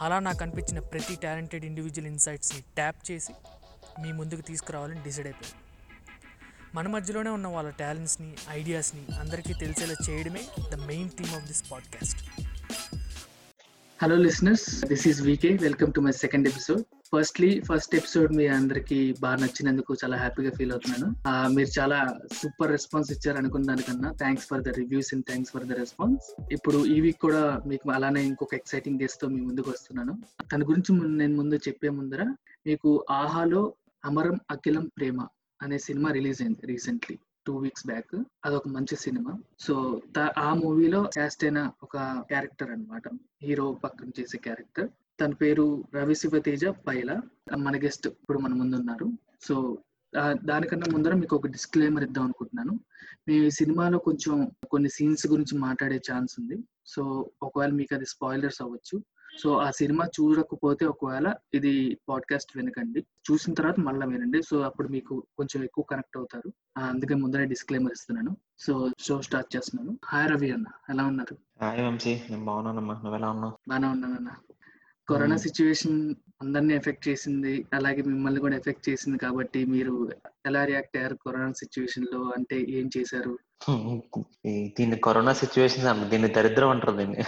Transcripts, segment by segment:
అలా నాకు అనిపించిన ప్రతి టాలెంటెడ్ ఇండివిజువల్ ఇన్సైట్స్ని ట్యాప్ చేసి మీ ముందుకు తీసుకురావాలని డిసైడ్ అయిపోయింది మన మధ్యలోనే ఉన్న వాళ్ళ టాలెంట్స్ని ఐడియాస్ని అందరికీ తెలిసేలా చేయడమే the main theme of this podcast. Hello listeners this is VK welcome to my second episode firstly first episode మీ అందరికి బాగా నచ్చినందుకు చాలా హ్యాపీగా ఫీల్ అవుతున్నాను. మీరు చాలా సూపర్ రెస్పాన్స్ ఇచ్చారు అనుకున్న దానికన్నా thanks for the reviews and thanks for the response ఇప్పుడు ఈ వీక్ కూడా మీకు అలానే ఇంకొక ఎక్సైటింగ్ గెస్ట్తో మీ ముందుకు వస్తున్నాను. తన గురించి నేను ముందు చెప్పే ముందర మీకు ఆహాలో అమరం అఖిలం ప్రేమ అనే సినిమా రిలీజ్ అయింది రీసెంట్లీ టూ వీక్స్ బ్యాక్ అదొక మంచి సినిమా. సో ఆ మూవీలో క్యాస్ట్ అయిన ఒక క్యారెక్టర్ అన్నమాట. హీరో పక్కన చేసే క్యారెక్టర్ తన పేరు రవి శివతేజ పైల. మన గెస్ట్ ఇప్పుడు మన ముందు ఉన్నారు సో దానికన్నా ముందర మీకు ఒక డిస్క్లైమర్ ఇద్దాం అనుకుంటున్నాను. మేము ఈ సినిమాలో కొంచెం కొన్ని సీన్స్ గురించి మాట్లాడే ఛాన్స్ ఉంది. సో ఒకవేళ మీకు అది స్పాయిలర్స్ అవ్వచ్చు. సో ఆ సినిమా చూడకపోతే ఒకవేళ ఇది పాడ్కాస్ట్ వినకండి. చూసిన తర్వాత మళ్ళీ వినండి. సో అప్పుడు మీకు కొంచెం ఎక్కువ కనెక్ట్ అవుతారు. అందుకే ముందరే డిస్క్లైమర్ ఇస్తున్నాను. సో షో స్టార్ట్ చేస్తున్నాను. హాయ్ రవి అన్న. ఎలా ఉన్నారు? హాయ్ వంశీ. నేను బాగున్నానమ్మా. నువ్వు ఎలా ఉన్నావు? బాగానే ఉన్నానన్న. కరోనా. సిచ్యువేషన్ అందరినీ ఎఫెక్ట్ చేసింది అలాగే మిమ్మల్ని కూడా ఎఫెక్ట్ చేసింది కాబట్టి మీరు ఎలా రియాక్ట్ అయ్యారు కరోనా సిచ్యువేషన్లో అంటే ఏం చేశారు? దీన్ని కరోనా సిచ్యువేషన్ దీన్ని దరిద్రం అంటారు దీన్ని.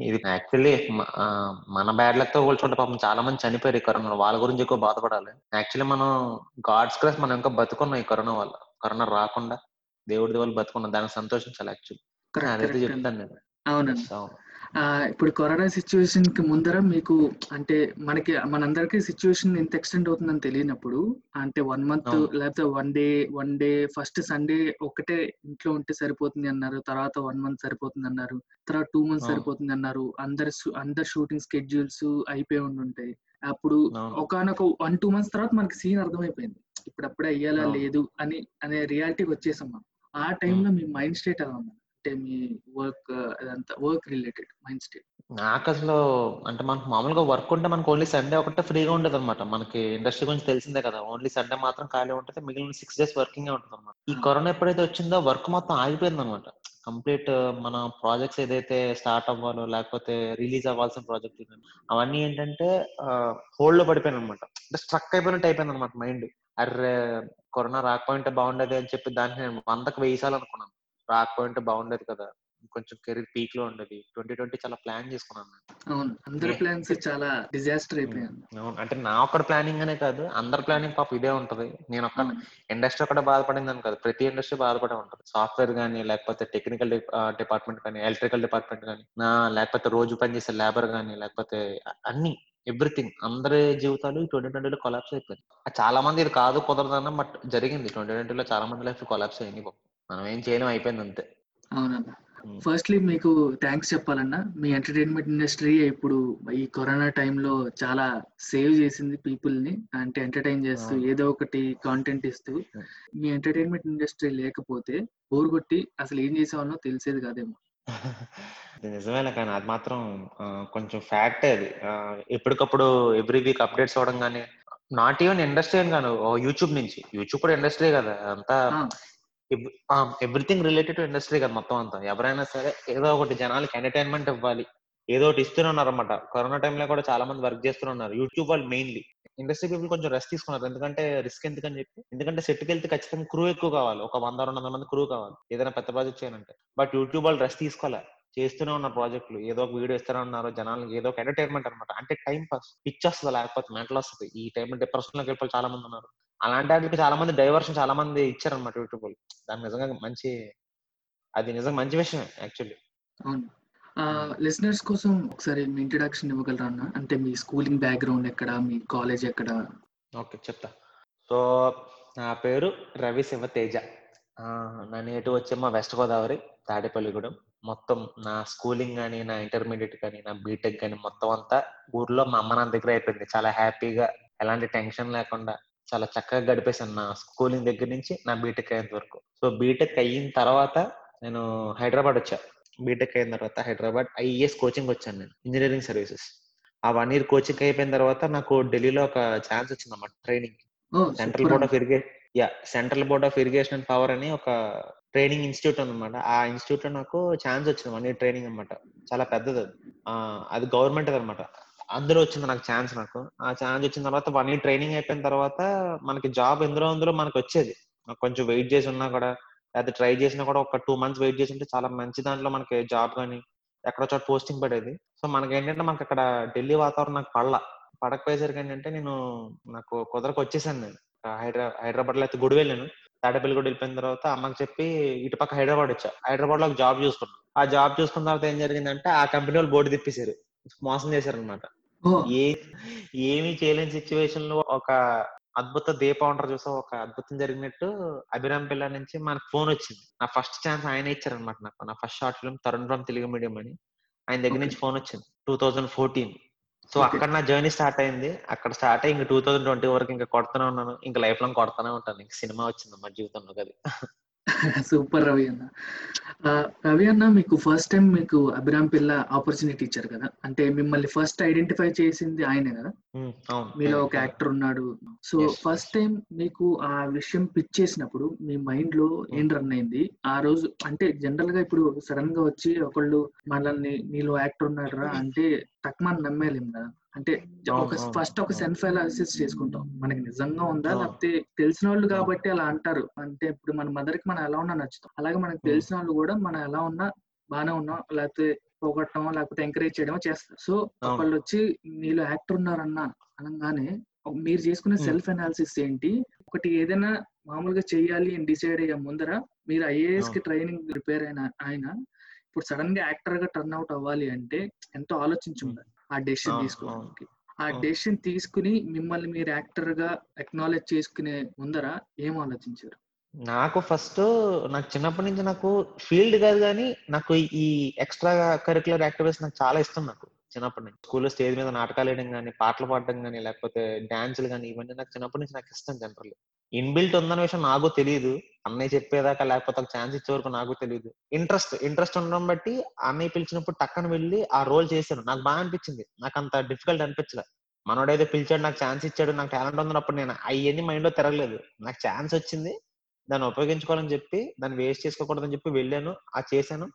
ఇది యాక్చువల్లీ మన బ్యాడ్ లక్తో పోల్చుకుంటే పాపం చాలా మంది చనిపోయారు ఈ కరోనా వాళ్ళ గురించి ఎక్కువ బాధపడాలి. యాక్చువల్లీ మనం గాడ్స్ క్లాస్ మనం ఇంకా బతుకున్నాం ఈ కరోనా వల్ల. కరోనా రాకుండా దేవుడి వల్ల బతుకున్నాం. దానికి సంతోషించాలి యాక్చువల్లీ. అదైతే. చెప్తాను నేను. అవును. ఆ, ఇప్పుడు కరోనా సిచ్యువేషన్కి ముందర మీకు అంటే మనకి మనందరికీ సిచ్యువేషన్ ఎంత ఎక్స్టెండ్ అవుతుందని తెలియనప్పుడు అంటే వన్ మంత్. లేకపోతే one day one day first Sunday ఒకటే ఇంట్లో ఉంటే సరిపోతుంది అన్నారు తర్వాత వన్ మంత్ సరిపోతుంది అన్నారు తర్వాత టూ మంత్స్. సరిపోతుంది అన్నారు అందరు అందరు షూటింగ్ స్కెడ్యూల్స్ అయిపోయి ఉండి ఉంటాయి అప్పుడు. ఒకనొక వన్ టూ మంత్స్ తర్వాత మనకి సీన్ అర్థమైపోయింది ఇప్పుడు అప్పుడే అయ్యేలా. లేదు అని అనే రియాలిటీకి వచ్చేసాం మనం ఆ టైంలో మీ మైండ్ స్టేట్ ఎలా ఉంది అంటే మీ వర్క్ అదంతా వర్క్ రిలేటెడ్ మైండ్ స్టేట్. నాకు అసలు అంటే మనకు మామూలుగా వర్క్ ఉంటే మనకు ఓన్లీ సండే ఒకటే ఫ్రీగా ఉండదు అనమాట మనకి ఇండస్ట్రీ గురించి తెలిసిందే కదా. ఓన్లీ సండే మాత్రం ఖాళీ ఉంటుంది మిగిలిన సిక్స్ డేస్ వర్కింగ్ ఉంటుంది అనమాట ఈ Hmm. కరోనా ఎప్పుడైతే వచ్చిందో వర్క్ మొత్తం ఆగిపోయింది అనమాట కంప్లీట్ మన ప్రాజెక్ట్స్ ఏదైతే స్టార్ట్ అవ్వాలో లేకపోతే రిలీజ్ అవ్వాల్సిన ప్రాజెక్ట్ అవన్నీ ఏంటంటే హోల్డ్లో పడిపోయాను అనమాట అంటే స్ట్రక్ అయిపోయినట్టు అయిపోయింది అనమాట మైండ్. అర్రే కరోనా రాకపోయింటే బాగుండేది అని చెప్పి దానికి నేను వందకు అనుకున్నాను రాకపోయింటే బాగుండేది కదా. కొంచెం కెరీర్ పీక్లో ఉండేది. ట్వంటీ ట్వంటీ చాలా ప్లాన్ చేసుకున్నాను నేను. అవును. అందరి. ప్లాన్స్ చాలా డిజాస్టర్ అవును. అంటే నా ఒక్కడ ప్లానింగ్ అనే కాదు. అందరి ప్లానింగ్ పాప ఇదే ఉంటది. నేను ఒక్క ఇండస్ట్రీ ఒకటే బాధపడింది అని కాదు. ప్రతి ఇండస్ట్రీ బాధపడే ఉంటది. సాఫ్ట్వేర్ కానీ లేకపోతే టెక్నికల్ డిపార్ట్మెంట్ కానీ ఎలక్ట్రికల్ డిపార్ట్మెంట్ కానీ నా లేకపోతే రోజు పనిచేసే లేబర్ కానీ లేకపోతే అన్ని ఎవ్రీథింగ్ అందరి జీవితాలు ట్వంటీ ట్వంటీలో కొలాప్స్ అయిపోయింది చాలా మంది ఇది కాదు కుదరదన్న బట్ జరిగింది. ట్వంటీ ట్వంటీలో చాలా మంది లైఫ్ కొలాప్స్ అయింది పాపం. మనం ఏం చేయలేం అయిపోయింది అంతే అవునన్న. ఫస్ట్లీ మీకు థ్యాంక్స్ చెప్పాలన్నా మీ ఎంటర్టైన్మెంట్ ఇండస్ట్రీ ఇప్పుడు ఈ కరోనా టైంలో చాలా సేవ్ చేసింది పీపుల్ని అంటే ఎంటర్టైన్ చేస్తూ. ఏదో ఒకటి కాంటెంట్ ఇస్తూ. మీ ఎంటర్టైన్మెంట్ ఇండస్ట్రీ లేకపోతే బోర్ కొట్టి అసలు ఏం చేసేవాళ్ళో తెలిసేది కాదేమో ఇది నిజమేలే కానీ అది మాత్రం కొంచెం ఫ్యాక్టే అది ఎప్పటికప్పుడు ఎవ్రీ వీక్ అప్డేట్స్ అవ్వడం కానీ నాట్ ఈవెన్ ఇండస్ట్రీ అని కాను యూట్యూబ్ నుంచి యూట్యూబ్ కూడా ఇండస్ట్రీ కదా అంతా ఎవ్రీథింగ్ రిలేటెడ్ టు ఇండస్ట్రీ కదా మొత్తం అంతా. ఎవరైనా సరే ఏదో ఒకటి జనాలకి ఎంటర్టైన్మెంట్ ఇవ్వాలి. ఏదో ఒకటి ఇస్తూనే ఉన్నారన్నమాట కరోనా టైంలో కూడా చాలా మంది వర్క్ చేస్తూనే ఉన్నారు యూట్యూబ్ వాళ్ళు మెయిన్లీ. ఇండస్ట్రీ పీపుల్ కొంచెం రెస్ట్ తీసుకున్నారు. ఎందుకంటే రిస్క్ ఎందుకని చెప్పి? ఎందుకంటే సెట్కి వెళ్తే ఖచ్చితంగా క్రూ ఎక్కువ కావాలి. ఒక వంద రెండు వందల మంది క్రూ కావాలి. ఏదైనా పెద్ద ప్రాజెక్ట్ చేయాలంటే. బట్ యూట్యూబ్ వాళ్ళు రెస్ట్ తీసుకోవాలి? చేస్తూనే ఉన్నారు ప్రాజెక్టులు. ఏదో ఒక వీడియో ఇస్తూనే ఉన్నారు. జనాలకి ఏదో ఒక ఎంటర్టైన్మెంట్ అనమాట అంటే టైం పాస్. పిచ్ వస్తుంది? లేకపోతే మెంటల్ వస్తుంది. ఈ టైం డిప్రెషన్లోకి వెళ్ళిపోయి చాలా మంది ఉన్నారు. అలాంటి వాటికి చాలా మంది డైవర్షన్ చాలా మంది ఇచ్చారనమాట యూట్యూబ్ వాళ్ళు. దాని నిజంగా మంచి అది నిజంగా మంచి విషయం యాక్చువల్లీ. లిసనర్స్ కోసం ఒకసారి మీ ఇంట్రడక్షన్ ఇవ్వగలరా అన్న? అంటే మీ స్కూలింగ్ బ్యాక్గ్రౌండ్ ఎక్కడ మీ కాలేజ్ ఎక్కడ? ఓకే చెప్తా. సో నా పేరు రవి శివతేజ నా నేటివ్ వచ్చేమో వెస్ట్ గోదావరి తాడేపల్లిగూడెం. మొత్తం నా స్కూలింగ్ కానీ నా ఇంటర్మీడియట్ కానీ నా బీటెక్ కానీ మొత్తం అంతా ఊర్లో మా అమ్మ నాన్న దగ్గర అయిపోయింది. చాలా హ్యాపీగా ఎలాంటి టెన్షన్ లేకుండా చాలా చక్కగా గడిపేశాను నా స్కూలింగ్ దగ్గర నుంచి నా బీటెక్ అయ్యేంత వరకు. సో బీటెక్ అయిన తర్వాత నేను హైదరాబాద్ వచ్చా. బీటెక్ అయిన తర్వాత హైదరాబాద్ ఐఏఎస్ కోచింగ్ వచ్చాను నేను ఇంజనీరింగ్ సర్వీసెస్. ఆ వన్ ఇయర్ కోచింగ్ అయిపోయిన తర్వాత నాకు ఢిల్లీలో ఒక ఛాన్స్ వచ్చిందన్నమాట training. Oh central board of irrigation yeah central board of irrigation and power అని ఒక ట్రైనింగ్ ఇన్స్టిట్యూట్ అనమాట ఆ ఇన్స్టిట్యూట్లో నాకు ఛాన్స్ వచ్చింది వన్ ఇయర్ ట్రైనింగ్ అనమాట చాలా పెద్దది అది. గవర్నమెంట్ అనమాట అందులో వచ్చింది నాకు ఛాన్స్ నాకు. ఆ ఛాన్స్ వచ్చిన తర్వాత వన్ ఇయర్ ట్రైనింగ్ అయిపోయిన తర్వాత మనకి జాబ్ ఎందులో అందులో మనకి వచ్చేది. కొంచెం వెయిట్ చేసి ఉన్నా కూడా లేదా ట్రై చేసినా కూడా ఒక టూ మంత్స్ వెయిట్ చేసి ఉంటే చాలా మంచి దాంట్లో మనకి జాబ్ కానీ ఎక్కడో చోట పోస్టింగ్ పడేది. సో మనకి ఏంటంటే మనకి అక్కడ ఢిల్లీ వాతావరణం నాకు పడలా. పడకపోయేసరికి ఏంటంటే నేను నాకు కుదరకు వచ్చేసాను నేను. హైదరా హైదరాబాద్లో అయితే గుడి వెళ్ళాను. తాడేపల్లి గుడి వెళ్ళిపోయిన తర్వాత అమ్మకి చెప్పి ఇటు పక్క హైదరాబాద్ వచ్చా. హైదరాబాద్లో ఒక జాబ్ చూసుకున్నాను ఆ జాబ్ చూసుకున్న తర్వాత ఏం జరిగిందంటే ఆ కంపెనీ వాళ్ళు బోర్డు తిప్పేశారు. మోసం చేశారు అనమాట ఏ ఏమీ చేయలేని సిచ్యువేషన్లో ఒక అద్భుత దీపం అంటారు చూసా ఒక అద్భుతం జరిగినట్టు అభిరామ్ పిల్ల నుంచి మనకు ఫోన్ వచ్చింది. నా ఫస్ట్ ఛాన్స్ ఆయన ఇచ్చారనమాట నాకు. నా first short film Tarun from Telugu medium అని. ఆయన దగ్గర. నుంచి ఫోన్ వచ్చింది టూ థౌజండ్ ఫోర్టీన్. సో. అక్కడ నా జర్నీ స్టార్ట్ అయింది. అక్కడ స్టార్ట్ అయ్యి ఇంకా టూ థౌసండ్ ట్వంటీ వరకు ఇంకా కొడుతూనే ఉన్నాను. ఇంకా లైఫ్ లాంగ్ కొడుతూనే ఉంటాను. ఇంకా సినిమా వచ్చింది మా జీవితంలో అది సూపర్ రవి అన్న. రవి అన్న మీకు ఫస్ట్ టైం మీకు అభిరామ్ పిల్ల ఆపర్చునిటీ ఇచ్చారు కదా? అంటే మిమ్మల్ని ఫస్ట్ ఐడెంటిఫై చేసింది ఆయనే కదా? మీలో ఒక యాక్టర్ ఉన్నాడు. సో ఫస్ట్ టైం మీకు ఆ విషయం పిచ్ చేసినప్పుడు మీ మైండ్లో ఏం రన్ అయింది? ఆ రోజు అంటే జనరల్గా ఇప్పుడు సడన్గా వచ్చి ఒకళ్ళు మనల్ని మీలో యాక్టర్ ఉన్నాడు రా అంటే తక్కువ నమ్మేలేం కదా? అంటే ఒక ఫస్ట్ ఒక. సెల్ఫ్ అనాలిసిస్ చేసుకుంటాం మనకి నిజంగా ఉందా. లేకపోతే తెలిసిన వాళ్ళు కాబట్టి అలా అంటారు అంటే ఇప్పుడు మన మదర్కి మనం ఎలా ఉన్నా నచ్చుతాం అలాగే మనకి. తెలిసిన వాళ్ళు కూడా మనం ఎలా ఉన్నా బాగానే ఉన్నాం లేకపోతే పోగొట్టడం లేకపోతే ఎంకరేజ్ చేయడం చేస్తారు సో. ఒకళ్ళు వచ్చి మీలో యాక్టర్ ఉన్నారన్న అనగానే మీరు చేసుకునే. సెల్ఫ్ అనాలిసిస్ ఏంటి ఒకటి ఏదైనా మామూలుగా చేయాలి అని డిసైడ్ అయ్యే ముందర మీరు ఐఏఎస్కి. ట్రైనింగ్ ప్రిపేర్ అయిన ఆయన ఇప్పుడు సడన్గా యాక్టర్గా టర్న్ అవుట్ అవ్వాలి అంటే ఎంతో ఆలోచించి. ఉండాలి ఆ డెసిషన్ తీసుకోవడానికి ఆ. డెసిషన్ తీసుకుని మిమ్మల్ని మీరు యాక్టర్గా అక్నాలెడ్జ్ చేసుకునే ముందర ఏం ఆలోచించారు? నాకు ఫస్ట్ నాకు చిన్నప్పటి నుంచి నాకు ఫీల్డ్ కాదు కానీ నాకు ఈ ఎక్స్ట్రా కరికులర్ యాక్టివిటీస్ నాకు చాలా ఇష్టం నాకు చిన్నప్పటి నుంచి. స్కూల్లో స్టేజ్ మీద నాటకాలు వేయడం కానీ పాటలు పాడడం కానీ లేకపోతే డాన్సులు కానీ ఇవన్నీ నాకు చిన్నప్పటి నుంచి నాకు ఇష్టం జనరల్ ఇన్బిల్ట్ ఉందన్న విషయం నాకు తెలియదు అన్నయ్య చెప్పేదాకా లేకపోతే ఒక ఛాన్స్ ఇచ్చే వరకు నాకు తెలియదు ఇంట్రెస్ట్ ఇంట్రెస్ట్ ఉండడం బట్టి అన్నయ్య పిలిచినప్పుడు టక్కన వెళ్ళి ఆ రోల్ చేశాను. నాకు బాగా అనిపించింది. నాకు అంత డిఫికల్ట్ అనిపించలే. మనోడైతే పిలిచాడు నాకు ఛాన్స్ ఇచ్చాడు నాకు టాలెంట్ ఉందన్నప్పుడు నేను అవన్నీ మైండ్లో తిరగలేదు. నాకు ఛాన్స్ వచ్చింది. దాన్ని ఉపయోగించుకోవాలని చెప్పి దాన్ని వేస్ట్ చేసుకోకూడదని చెప్పి వెళ్ళాను ఆ చేశాను.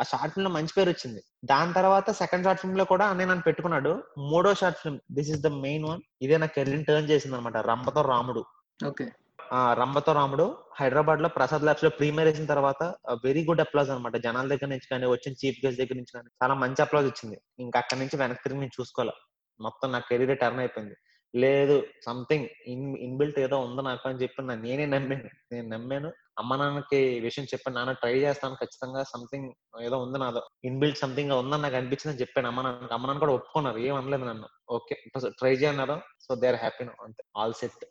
ఆ షార్ట్ ఫిల్మ్లో మంచి పేరు వచ్చింది. దాని తర్వాత సెకండ్ షార్ట్ ఫిల్మ్లో కూడా అన్నయ్య నన్ను పెట్టుకున్నాడు. మూడో short film this is the main one. ఇదే నా కెరీర్ టర్న్ చేసింది అనమాట రంపతో రాముడు. ఓకే. ఆ రంభతో రాముడు హైదరాబాద్లో ప్రసాద్ ల్యాబ్స్లో ప్రీమియర్ వేసిన తర్వాత వెరీ గుడ్ అప్లాజ్ అనమాట జనాల దగ్గర నుంచి కానీ వచ్చిన చీఫ్ గెస్ట్ దగ్గర నుంచి కానీ చాలా మంచి అప్లాజ్ వచ్చింది ఇంకా అక్కడ నుంచి వెనక్కి తిరిగి నేను చూసుకోవాలి? మొత్తం నా కెరీర్ టర్న్ అయిపోయింది. లేదు సంథింగ్ ఇన్ ఇన్బిల్ట్ ఏదో ఉంది నాకు అని చెప్పి నా నేనే నమ్మాను. నేను నమ్మాను. అమ్మ నాన్నకి విషయం చెప్పాను నాన్న ట్రై చేస్తాను ఖచ్చితంగా. సంథింగ్ ఏదో ఉంది నాదో ఇన్బిల్ట్ సంథింగ్ ఉందని నాకు అనిపించింది చెప్పాను. అమ్మ నాన్న అమ్మ నాన్న కూడా ఒప్పుకున్నారు. ఏం అనలేదు నన్ను. ఓకే ట్రై చేయన్నారు సో దే ఆర్ హ్యాపీ అంతే. All set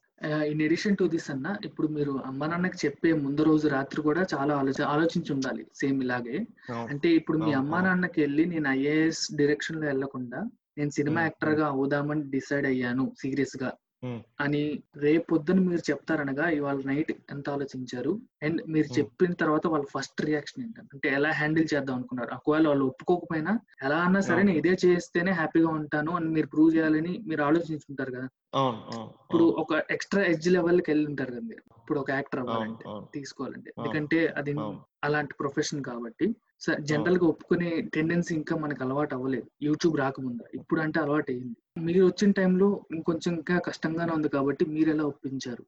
in addition to this అన్న ఇప్పుడు మీరు అమ్మ నాన్నకి చెప్పే ముందు రోజు రాత్రి కూడా చాలా ఆలోచన ఆలోచించి ఉండాలి సేమ్ ఇలాగే అంటే ఇప్పుడు మీ అమ్మా. నాన్నకి వెళ్ళి నేను ఐఏఎస్ డైరెక్షన్లో వెళ్ళకుండా నేను సినిమా యాక్టర్గా అవుదామని డిసైడ్ అయ్యాను సీరియస్గా. అని రేపొద్దున మీరు చెప్తారనగా ఇవాళ నైట్ ఎంత ఆలోచించారు? అండ్ మీరు ఉమ్. చెప్పిన తర్వాత వాళ్ళ ఫస్ట్ రియాక్షన్ ఏంటంటే అంటే ఎలా హ్యాండిల్ చేద్దాం అనుకున్నారు? ఒకవేళ వాళ్ళు ఒప్పుకోకపోయినా ఎలా అన్నా సరే అవును. నేను ఇదే చేస్తేనే హ్యాపీగా ఉంటాను అని మీరు ప్రూవ్ చేయాలని మీరు ఆలోచించుంటారు కదా? ఇప్పుడు ఒక ఎక్స్ట్రా ఎడ్జ్ లెవెల్కి వెళ్ళి ఉంటారు కదా మీరు. ఇప్పుడు ఒక యాక్టర్ అవ్వాలంటే తీసుకోవాలంటే. ఎందుకంటే అది. అలాంటి ప్రొఫెషన్ కాబట్టి జనరల్గా ఒప్పుకునే టెండెన్సీ ఇంకా మనకు అలవాటు అవ్వలేదు. యూట్యూబ్ రాకముందు. ఇప్పుడు అంటే అలవాటు అయింది మీరు వచ్చిన టైంలో ఇంకొంచెం ఇంకా కష్టంగానే ఉంది కాబట్టి మీరు ఎలా ఒప్పించారు?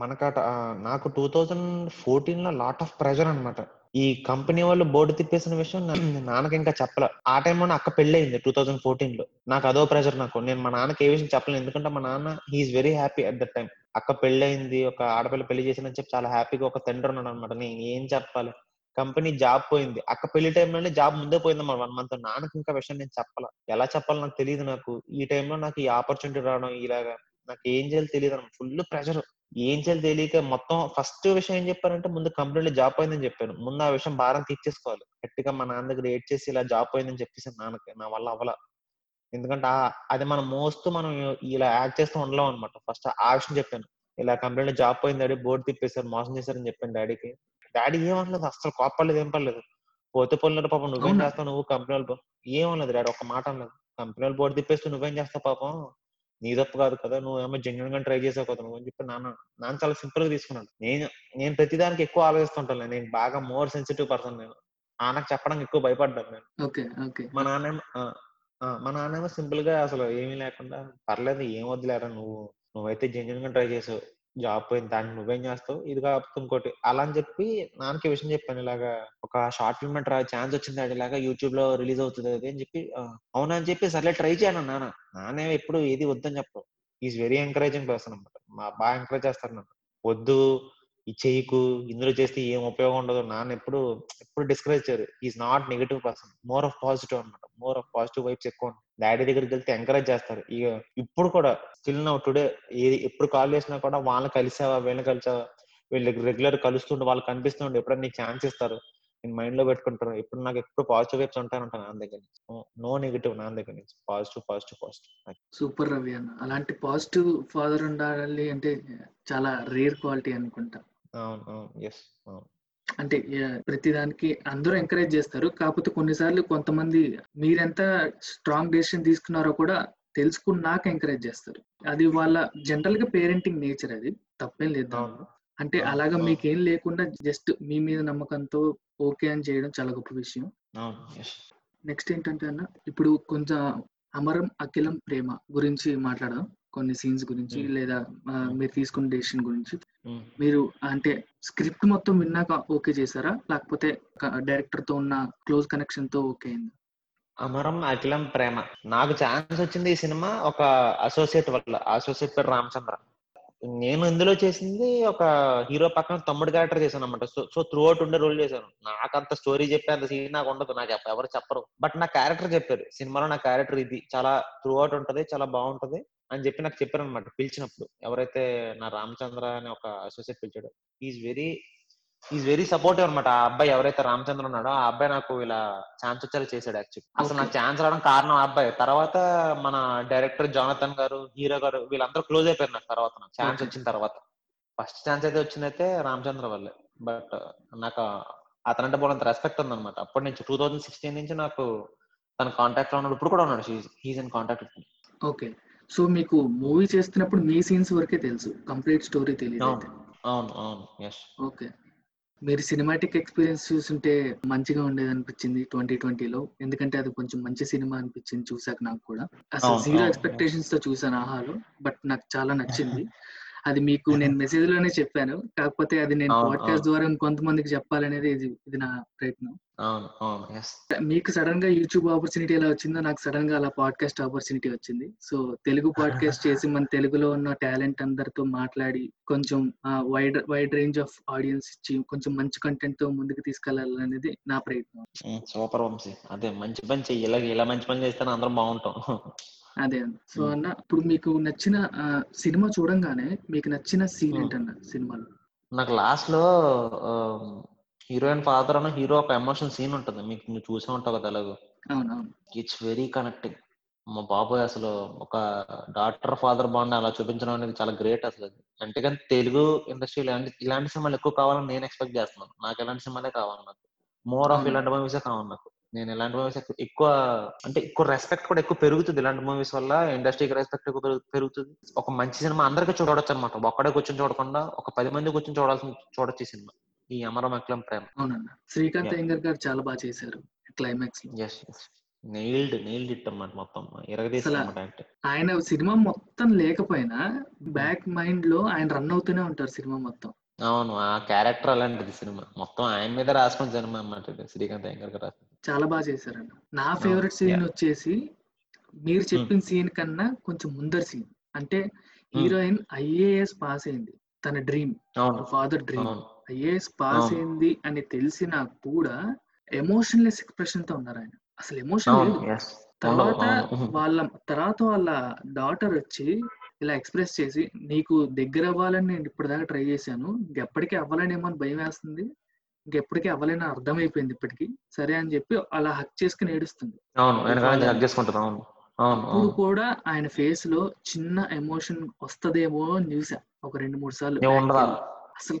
మనకట ఆ, నాకు టూ థౌజండ్ ఫోర్టీన్లో లాట్ ఆఫ్ ప్రెషర్ అన్నమాట. ఈ కంపెనీ వాళ్ళు బోర్డు తిప్పేసిన విషయం నాన్నకి ఇంకా చెప్పలే. ఆ టైంలో అక్క పెళ్ళి అయింది టూ థౌజండ్ ఫోర్టీన్లో నాకు అదో ప్రెషర్ నాకు. నేను మా నాన్నకి ఏ విషయం చెప్పలేదు ఎందుకంటే మా నాన్న he's very happy at that time. అక్క పెళ్ళయింది ఒక ఆడపిల్ల పెళ్ళి చేసిందని చెప్పి చాలా హ్యాపీగా ఒక తండ్రి ఉన్నాడు అనమాట నేను ఏం చెప్పాలి? కంపెనీ జాబ్ పోయింది. అక్క పెళ్ళి టైంలోనే జాబ్ ముందే పోయింది వన్ మంత్ నాన్నకి ఇంకా విషయం నేను చెప్పాలి. ఎలా చెప్పాలో నాకు తెలియదు నాకు. ఈ టైంలో నాకు ఈ ఆపర్చునిటీ రావడం ఇలాగా నాకు ఏం చేయాలో తెలియదు ఫుల్ ప్రెషర్. ఏం చేయాలి తెలియక మొత్తం ఫస్ట్ విషయం ఏం చెప్పారంటే ముందు కంపెనీలో జాబ్ పోయిందని చెప్పాను. ముందు ఆ విషయం భారం తీర్చేసుకోవాలి. గట్టిగా మా నాన్న దగ్గర ఏడ్ చేసి ఇలా జాబ్ పోయిందని చెప్పేసి నాన్నకి నా వల్ల అవ్వాల. ఎందుకంటే ఆ- అది మనం మోస్తూ మనం ఇలా యాక్ట్ చేస్తూ ఉండలేం అనమాట ఫస్ట్ ఆ విషయం చెప్పాను. ఇలా కంపెనీలో జాబ్ పోయింది డాడీ బోర్డు తిప్పేశారు మోసం చేశారని చెప్పాను డాడీకి. డాడీ ఏమనలేదు అసలు కోపలేదు ఏం పర్లేదు పోతే పోలేదు పాపం నువ్వేం? చేస్తావు నువ్వు కంపెనీ ఏమనలేదు డాడీ ఒక మాట అనలేదు. కంపెనీ బోర్డు తిప్పేస్తూ నువ్వేం చేస్తావు పాపం? నీ తప్పు కాదు కదా నువ్వేమో జెన్యున్గా ట్రై చేసావు కదా నువ్వు అని చెప్పి నాన్న నాన్న చాలా సింపుల్గా తీసుకున్నాడు. నేను నేను ప్రతిదానికి ఎక్కువ ఆలోచిస్తుంటాను నేను బాగా మోర్ సెన్సిటివ్ పర్సన్ నేను. నాన్నకు చెప్పడానికి ఎక్కువ భయపడ్డాను నేను. మా నాన్నేమో ఆ, మా నాన్నేమో సింపుల్గా అసలు ఏమీ లేకుండా పర్లేదు ఏం వద్దులేరా నువ్వు నువ్వైతే జెన్యున్గా ట్రై చేసావు జాబ్ పోయింది దానికి నువ్వేం చేస్తావు ఇది కాకపోతే ఇంకోటి అలా అని చెప్పి నాన్నకి విషయం చెప్పాను ఇలాగా ఒక షార్ట్ ఫిల్మ్ ట్రై ఛాన్స్ వచ్చింది అది ఇలాగా యూట్యూబ్లో రిలీజ్ అవుతుంది అది అని చెప్పి ఆ, అవునా అని చెప్పి సర్లే ట్రై చేయను నాన్న నాన్న ఎప్పుడు ఏది వద్దని చెప్పు ఈజ్ వెరీ ఎంకరేజింగ్ పర్సన్ అనమాట మా బాగా ఎంకరేజ్ చేస్తారు నన్ను. వద్దు ఈ చెయ్యకు ఇందులో చేస్తే ఏం ఉపయోగం ఉండదు. నాన్న ఎప్పుడు ఎప్పుడు డిస్కరేజ్ చేయరు. Is not negative person more of positive అనమాట మోర్ ఆఫ్ పాజిటివ్ వైబ్స్ ఎక్కువ డాడీ దగ్గరికి వెళ్తే ఎంకరేజ్ చేస్తారు. ఇక ఇప్పుడు కూడా స్టిల్ నౌ టుడే ఏది ఎప్పుడు కాల్ చేసినా కూడా వాళ్ళని కలిసావా? వీళ్ళని కలిసావా? వీళ్ళకి రెగ్యులర్ కలుస్తుండే వాళ్ళు కనిపిస్తుండే ఎప్పుడైనా నీకు ఛాన్స్ ఇస్తారు? నేను మైండ్లో పెట్టుకుంటాను. ఎప్పుడు నాకు ఎప్పుడు పాజిటివ్ వైబ్స్ ఉంటానంట నా దగ్గర నుంచి. నో నెగిటివ్ నా దగ్గర నుంచి. Positive positive positive super Ravi అన్న. అలాంటి పాజిటివ్ ఫాదర్ ఉండాలి అంటే చాలా రేర్ క్వాలిటీ అనుకుంటా. అవును అవును. ఎస్ అవును. అంటే ప్రతిదానికి అందరూ ఎంకరేజ్ చేస్తారు. కాకపోతే కొన్నిసార్లు కొంతమంది మీరెంత స్ట్రాంగ్ డెసిషన్ తీసుకున్నారో కూడా తెలుసుకున్నాక ఎంకరేజ్ చేస్తారు. అది వాళ్ళ జనరల్గా పేరెంటింగ్ నేచర్ అది. తప్పేం లేదు అంటే అలాగా. మీకేం లేకుండా జస్ట్ మీ మీద నమ్మకంతో ఓకే అని చేయడం చాలా గొప్ప విషయం. నెక్స్ట్ ఏంటంటే అన్న ఇప్పుడు కొంచెం అమరం అఖిలం ప్రేమ గురించి మాట్లాడదాం. కొన్ని సీన్స్ గురించి Hmm. లేదా Hmm. మీరు తీసుకున్న డెసిషన్ గురించి. మీరు అంటే స్క్రిప్ట్ మొత్తం విన్నాక ఓకే చేశారా? లేకపోతే డైరెక్టర్తో ఉన్న క్లోజ్ కనెక్షన్తో ఓకే అయింది? అమరం అఖిలం ప్రేమ. నాకు ఛాన్స్ వచ్చింది ఈ సినిమా ఒక అసోసియేట్ వల్ల అసోసియేట్ పేరు రామచంద్ర. నేను ఇందులో చేసింది ఒక హీరో పక్కన తమ్ముడు క్యారెక్టర్ చేశాను అనమాట సో సో త్రూ అవుట్ ఉండే రోల్ చేశాను. నాకు అంత స్టోరీ చెప్పే అంత సీన్ నాకు ఉండదు. నాకు ఎవరు చెప్పరు. బట్ నా క్యారెక్టర్ చెప్పారు. సినిమాలో నా క్యారెక్టర్ ఇది. చాలా త్రూ అవుట్ ఉంటది చాలా బాగుంటది. అని చెప్పి నాకు చెప్పారు అనమాట పిలిచినప్పుడు. ఎవరైతే నా రామచంద్ర అనే ఒక అసోసియేట్ పిలిచాడు. Is very is very supportive అనమాట ఆ అబ్బాయి ఎవరైతే రామచంద్ర ఉన్నాడో ఆ అబ్బాయి నాకు ఇలా ఛాన్స్ వచ్చేలా చేశాడు యాక్చువల్లీ అసలు నాకు ఛాన్స్ రావడం కారణం ఆ అబ్బాయి. తర్వాత మన డైరెక్టర్ జానథన్ గారు హీరో గారు వీళ్ళందరూ క్లోజ్ అయిపోయారు నాకు తర్వాత నాకు ఛాన్స్. వచ్చిన తర్వాత. ఫస్ట్ ఛాన్స్ అయితే వచ్చిందైతే రామచంద్ర వల్లే. బట్ నాకు అతనంటే పోలంత రెస్పెక్ట్ ఉందన్నమాట. అప్పటి నుంచి టూ థౌజండ్ సిక్స్టీన్ నుంచి నాకు తన కాంటాక్ట్లో ఉన్నాడు. ఇప్పుడు కూడా ఉన్నాడు. He's in contact okay so మీకు మూవీ చేస్తున్నప్పుడు మీ సీన్స్ వరకే తెలుసు. కంప్లీట్ స్టోరీ తెలియదు అవును. అయితే. అవును అవును. Yes okay. మీరు సినిమాటిక్ ఎక్స్పీరియన్స్ చూస్తుంటే మంచిగా ఉండేది అనిపించింది ట్వంటీ ట్వంటీలో. ఎందుకంటే అది కొంచెం మంచి సినిమా అనిపించింది చూసాక నాకు కూడా. అసలు జీరో. ఎక్స్పెక్టేషన్స్తో చూసాను ఆహాలో బట్ నాకు చాలా నచ్చింది. అది మీకు నేను మెసేజ్లోనే చెప్పాను. కాకపోతే అది నేను పాడ్కాస్ట్. ద్వారా ఇంకొంతమందికి చెప్పాలనేది ఇది ఇది నా ప్రయత్నం. మీకు సడన్గా యూట్యూబ్ ఆపర్చునిటీ ఎలా వచ్చిందో నాకు సడన్గా అలా పాడ్కాస్ట్ ఆపర్చునిటీ వచ్చింది. సో తెలుగు పాడ్కాస్ట్ చేసి మన తెలుగులో ఉన్న టాలెంట్ అందరితో మాట్లాడి కొంచెం wide wide range of audience ఇచ్చి కొంచెం మంచి కంటెంట్తో ముందుకు తీసుకెళ్ళాలనేది నా ప్రయత్నం. సూపర్ వంశీ. అదే మంచి పని చెయ్యి. ఇలా ఇలా మంచి పని చేస్తేనే అందరం బాగుంటాం. అదే అన్న సో. అన్న ఇప్పుడు మీకు నచ్చిన సినిమా చూడంగానే మీకు నచ్చిన సీన్. ఏంటన్న సినిమాలో? నాకు లాస్ట్లో హీరోయిన్ ఫాదర్ అన్న హీరో ఒక ఎమోషన్ సీన్ ఉంటుంది. మీకు నువ్వు చూసే ఉంటావు కదా అవునవును ఇట్స్ వెరీ కనెక్టింగ్. మా బాబాయ్ అసలు ఒక డాక్టర్ ఫాదర్ బాండ్ అలా చూపించడం అనేది చాలా గ్రేట్ అసలు అంటే కానీ తెలుగు ఇండస్ట్రీ ఇలాంటి ఇలాంటి సినిమాలు ఎక్కువ కావాలని నేను ఎక్స్పెక్ట్ చేస్తున్నాను. నాకు ఇలాంటి సినిమాలే కావాలి నాకు. More of? ఇలాంటి మూవీసే కావాలి నాకు. నేను ఇలాంటి మూవీస్ ఎక్కువ అంటే ఎక్కువ రెస్పెక్ట్ కూడా ఎక్కువ పెరుగుతుంది. ఇలాంటి మూవీస్ వల్ల ఇండస్ట్రీకి రెస్పెక్ట్ ఎక్కువ పెరుగు- పెరుగుతుంది. ఒక మంచి సినిమా అందరికీ చూడొచ్చు అనమాట ఒక్కడే కూర్చొని చూడకుండా ఒక పది మంది కూర్చొని చూడాల్సిన చూడొచ్చు సినిమా. ఈ అమరం అక్లం ప్రేమ. శ్రీకాంత్. అయ్యంగర్ గారు చాలా బాగా చేశారు climax yes nailed nailed it అన్నమాట మొత్తం. ఆయన సినిమా మొత్తం లేకపోయినా బ్యాక్ మైండ్లో ఆయన రన్ అవుతూనే ఉంటారు సినిమా మొత్తం. అవును ఆ క్యారెక్టర్ అలాంటిది సినిమా. మొత్తం ఆయన మీద రాసుకున్న సినిమా అన్నమాట ఇది. శ్రీకాంత్ అయ్యంగార్ గారు చాలా బాగా చేశారండి. నా ఫేవరెట్ సీన్. వచ్చేసి మీరు చెప్పిన సీన్ కన్నా కొంచెం ముందర సీన్. అంటే హీరోయిన్ ఐఏఎస్ పాస్ అయింది. తన డ్రీమ్. అవును ఫాదర్ డ్రీమ్. అవును. ఐఏఎస్ పాస్ అవును. అయింది అని తెలిసినా కూడా ఎమోషన్లెస్ ఎక్స్ప్రెషన్తో ఉన్నారు ఆయన. అసలు ఎమోషన్ అవును లేదు. ఎస్ తర్వాత వాళ్ళ తర్వాత వాళ్ళ డాటర్ వచ్చి ఇలా ఎక్స్ప్రెస్ చేసి నీకు దగ్గర అవ్వాలని నేను ఇప్పటిదాకా ట్రై చేశాను. ఇంకెప్పటికీ అవ్వాలనేమో అని భయం వేస్తుంది. ఇంకెప్పటికీ అవ్వలేని అర్థమైపోయింది ఇప్పటికి. సరే అని చెప్పి అలా హక్ చేసుకుని ఏడుస్తుంది. అవును అవును కూడా ఆయన ఫేస్లో చిన్న ఎమోషన్ వస్తదేమో అని చూసా ఒక రెండు మూడు సార్లు. అసలు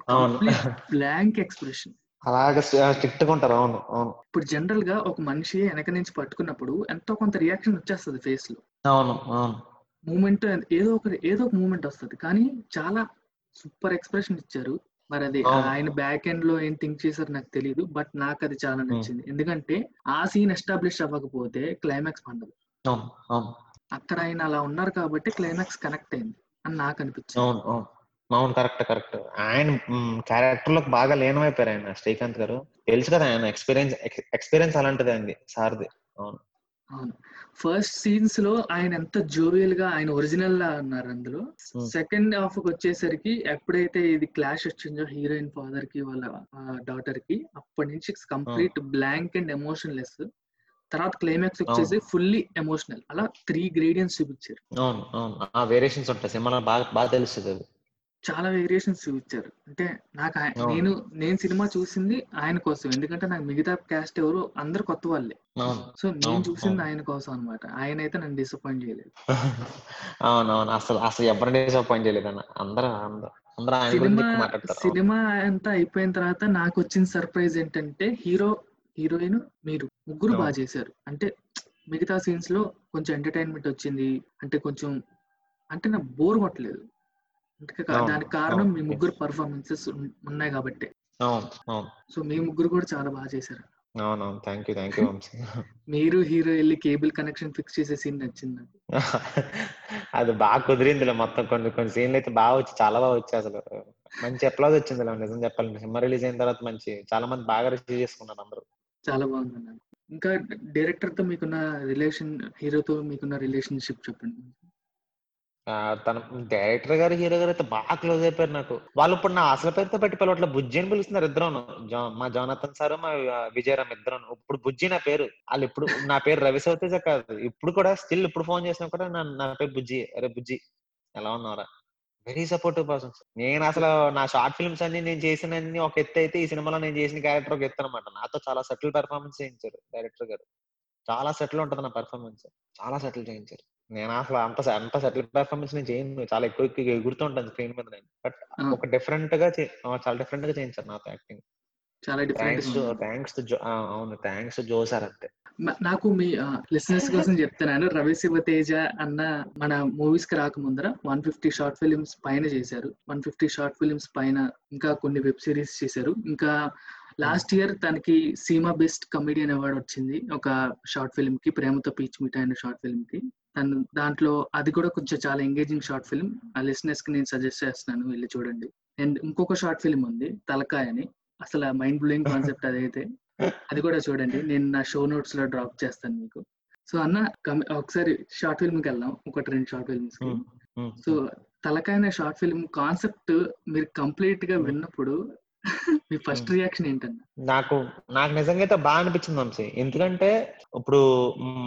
బ్లాంక్ ఎక్స్ప్రెషన్. అలాగే స్ట్రిక్ట్గా ఉంటారు అవును అవును. ఇప్పుడు జనరల్గా ఒక మనిషి వెనక నుంచి పట్టుకున్నప్పుడు ఎంతో కొంత రియాక్షన్ వచ్చేస్తుంది ఫేస్లో అవును అవును. మూమెంట్ ఏదో ఒక ఏదో ఒక మూమెంట్ వస్తుంది. కానీ చాలా సూపర్ ఎక్స్ప్రెషన్ ఇచ్చారు. మరి అది. ఆయన బ్యాక్ ఎండ్లో ఏం థింక్ చేశారు నాకు తెలియదు బట్ నాకు అది చాలా నచ్చింది. ఎందుకంటే ఆ సీన్ ఎస్టాబ్లిష్ అవ్వకపోతే క్లైమాక్స్ పండదు. అక్కడ ఆయన అలా ఉన్నారు కాబట్టి క్లైమాక్స్ కనెక్ట్ అయింది అని నాకు అనిపించింది. అవును కరెక్ట్ కరెక్ట్. ఆయన క్యారెక్టర్లోకి బాగా లీనమైపోయారు ఆయన శ్రీకాంత్ గారు. తెలుసు కదా ఆయన ఎక్స్పీరియన్స్ ఎక్స్పీరియన్స్ అలాంటిది అండి సార్ది. అవును. అవును. ఫస్ట్ సీన్స్లో ఆయన ఎంత జోవియల్గా ఆయన ఒరిజినల్ లా ఉన్నారు అందులో. Hmm. సెకండ్ హాఫ్కి వచ్చేసరికి ఎప్పుడైతే ఇది క్లాష్ వచ్చిందో హీరోయిన్ ఫాదర్కి వాళ్ళ డాటర్కి అప్పటి నుంచి complete blank and emotionless తర్వాత క్లైమాక్స్ వచ్చేసి ఫుల్లీ ఎమోషనల్ అలా త్రీ గ్రేడియన్స్ చూపించారు. అవును అవును. ఆ వేరియేషన్స్ ఉంటాయి. సినిమాలో బాగా బాగా తెలుస్తుంది చాలా వేరియేషన్స్ చూపించారు. అంటే నాకు ఆయ- అవును. నేను నేను సినిమా చూసింది ఆయన కోసం. ఎందుకంటే నాకు మిగతా క్యాస్ట్ ఎవరు అందరు కొత్త వాళ్ళే. అవును. సో నేను అవును, చూసింది అవును. ఆయన కోసం అన్నమాట. ఆయన అయితే నన్ను డిసప్పాయింట్ చేయలేదు. అవును అవును అసలు అసలు ఎవరిని డిసప్పాయింట్ చేయలేదు అన్న అందరూ అందరూ అందరూ ఆయన గురించి సినిమా ఎక్కువ మాట్లాడతారు. అవును. సినిమా అంతా అయిపోయిన తర్వాత నాకు వచ్చిన సర్ప్రైజ్ ఏంటంటే హీరో హీరోయిన్ మీరు ముగ్గురు అవును. బాగా చేశారు. అంటే మిగతా సీన్స్లో కొంచెం ఎంటర్టైన్మెంట్ వచ్చింది. అంటే కొంచెం అంటే నాకు బోర్ కొట్టలేదు. దానికి కారణం మీ. ముగ్గురు పర్ఫార్మెన్సెస్ ఉన్నాయి కాబట్టి. సో మీ ముగ్గురు కూడా చాలా బాగా చేశారు. థ్యాంక్ యూ థ్యాంక్ యూ మీరు హీరో వెళ్ళి కేబుల్ కనెక్షన్ ఫిక్స్ చేసే సీన్ నచ్చింది? నాకు అది బాగా కుదిరిందిలే మొత్తం కొన్ని కొన్ని సీన్లు అయితే బాగా వచ్చి చాలా బాగా వచ్చాయి అసలు. మంచి అప్లాజ్ వచ్చింది నిజం చెప్పాలంటే. సినిమా రిలీజ్ అయిన తర్వాత మంచి చాలా మంది బాగా రిసీవ్ చేసుకున్నారు అందరూ. చాలా బాగుంది ఇంకా డైరెక్టర్తో మీకున్న రిలేషన్ హీరోతో మీకున్న రిలేషన్షిప్ చెప్పండి. తన డైరెక్టర్ గారు హీరో గారు అయితే బాగా క్లోజ్ అయిపోయారు నాకు. వాళ్ళు ఇప్పుడు నా అసలు పేరుతో పెట్టి పిలవట్లే. బుజ్జి అని పిలుస్తున్నారు ఇద్దరు మా జోనతన్ సార్ మా విజయరామ్ ఇద్దరు ఇప్పుడు బుజ్జి నా పేరు. వాళ్ళు ఇప్పుడు నా పేరు రవి సౌతేజ కాదు. ఇప్పుడు కూడా స్టిల్ ఇప్పుడు ఫోన్ చేసినా కూడా నా నా పేరు బుజ్జి. అరే బుజ్జి ఎలా ఉన్నారా వెరీ సపోర్టివ్ పర్సన్. నేను అసలు నా షార్ట్ ఫిల్మ్స్ అన్ని నేను చేసిన ఒక ఎత్తు అయితే ఈ సినిమాలో నేను చేసిన క్యారెక్టర్ ఒక ఎత్తు అనమాట నాతో చాలా సెటిల్ పెర్ఫార్మెన్స్ చేయించారు డైరెక్టర్ గారు. చాలా సెటిల్ ఉంటది నా పెర్ఫార్మెన్స్ చాలా సెటిల్ చేయించారు. నేను అసలు అంత అంత సెటిల్ పెర్ఫార్మెన్స్ నేను చేయను. చాలా ఎక్కువ ఎక్కువ ఎగురుతుంటాను స్క్రీన్ మీద నేను. బట్. ఒక డిఫరెంట్గా చాలా డిఫరెంట్గా చేయించారు నాతో యాక్టింగ్. చాలా డిఫరెంట్ థ్యాంక్స్ టు అవును. థ్యాంక్స్ జో సార్ అంతే. నాకు మీ లిసనర్స్ కోసం చెప్తున్నాను. రవి శివతేజ అన్న మన మూవీస్కి రాకముందర వన్ ఫిఫ్టీ షార్ట్ ఫిలిమ్స్ పైన చేశారు. వన్ ఫిఫ్టీ షార్ట్ ఫిలిమ్స్ పైన ఇంకా కొన్ని వెబ్ సిరీస్ చేశారు. ఇంకా లాస్ట్ ఇయర్ తనకి సీమా బెస్ట్ కమెడియన్ అవార్డ్ వచ్చింది. ఒక షార్ట్ ఫిల్మ్కి ప్రేమతో పీచ్ మిఠాయి అనే షార్ట్ ఫిల్మ్కి తను దాంట్లో అది కూడా కొంచెం చాలా ఎంగేజింగ్ షార్ట్ ఫిల్మ్ ఆ లిసనర్స్కి నేను సజెస్ట్ చేస్తున్నాను వెళ్ళి చూడండి. అండ్ ఇంకొక షార్ట్ ఫిల్మ్ ఉంది తలకాయ అని. అసలు మైండ్ బ్లోయింగ్ కాన్సెప్ట్ అదైతే అది కూడా చూడండి. నేను నా షో నోట్స్లో డ్రాప్ చేస్తాను మీకు. సో అన్న ఒకసారి షార్ట్ ఫిల్మ్కి వెళ్దాం. ఒకటి రెండు short films so Talakaya short film concept మీరు కంప్లీట్గా. విన్నప్పుడు మీ ఫస్ట్. రియాక్షన్ ఏంటన్న? నాకు నాకు నిజంగా అయితే బాగా అనిపించింది వంశీ. ఎందుకంటే ఇప్పుడు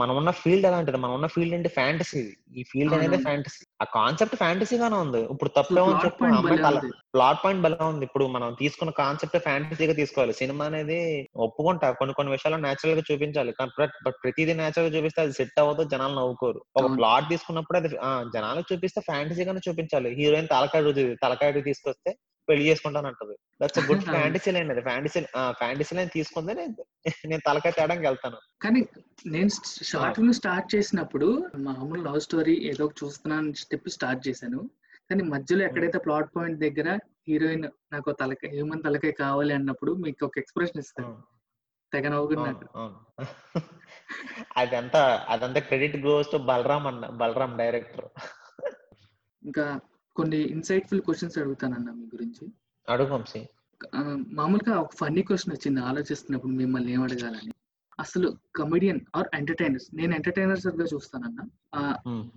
మనం ఉన్న ఫీల్డ్ ఎలాంటిది? మనం ఉన్న ఫీల్డ్ అంటే ఫ్యాంటసీ ఈ ఫీల్డ్ అనేది. ఫ్యాంటసీ ఆ కాన్సెప్ట్ ఫ్యాంటసీగానే ఉంది. ఇప్పుడు తప్పేమని ప్లాట్ చెప్పు అమ్మాయి ప్లాట్ పాయింట్ బలం ఉంది. ఇప్పుడు మనం తీసుకున్న కాన్సెప్ట్ ఫ్యాంటసీగా తీసుకోవాలి. సినిమా అనేది ఒప్పుకుంటా. కొన్ని కొన్ని విషయాలు నేచురల్గా చూపించాలి. బట్ ప్రతిదీ నేచురల్గా చూపిస్తే అది సెట్ అవ్వదు జనాలు నవ్వుకోరు. ఒక. ప్లాట్ తీసుకున్నప్పుడు అది జనాలకు చూపిస్తే ఫ్యాంటసీగానే చూపించాలి. హీరోయిన్ తలకాయ తలకాయ తీసుకొస్తే పెళ్ళి చేసుకుంటానంటది. That's good. ఫ్యాంటసీ లైన్ అది. ఫ్యాంటసీ ఫ్యాంటసీ లైన్ తీసుకుందే నేను తలకాయ తేడానికి వెళ్తాను. కానీ నేను షార్ట్ ఫిల్మ్ స్టార్ట్ చేసినప్పుడు మామూలు లవ్ స్టోరీ ఏదో చూస్తున్నాను స్టెప్ స్టార్ట్ చేశాను. కానీ మధ్యలో ఎక్కడైతే ప్లాట్ పాయింట్ దగ్గర హీరోయిన్ నాకు తలకాయ హ్యూమన్ తలకాయ కావాలి అన్నప్పుడు మీకు ఒక ఎక్స్ప్రెషన్ ఇస్తాను. తెగ అవును. అదంతా అదంతా క్రెడిట్ గోస్ టు బలరామ్ అన్న బలరామ్ డైరెక్టర్. ఇంకా కొన్ని ఇన్సైట్ఫుల్ క్వశ్చన్స్ అడుగుతానన్న మీ గురించి. అడుగు వంశీ. మామూలుగా ఒక ఫన్నీ క్వశ్చన్ వచ్చింది ఆలోచిస్తున్నప్పుడు మిమ్మల్ని ఏం అడగాలని. అసలు కమెడియన్ ఆర్ ఎంటర్టైనర్స్ నేను ఎంటర్టైనర్స్గా చూస్తానన్న.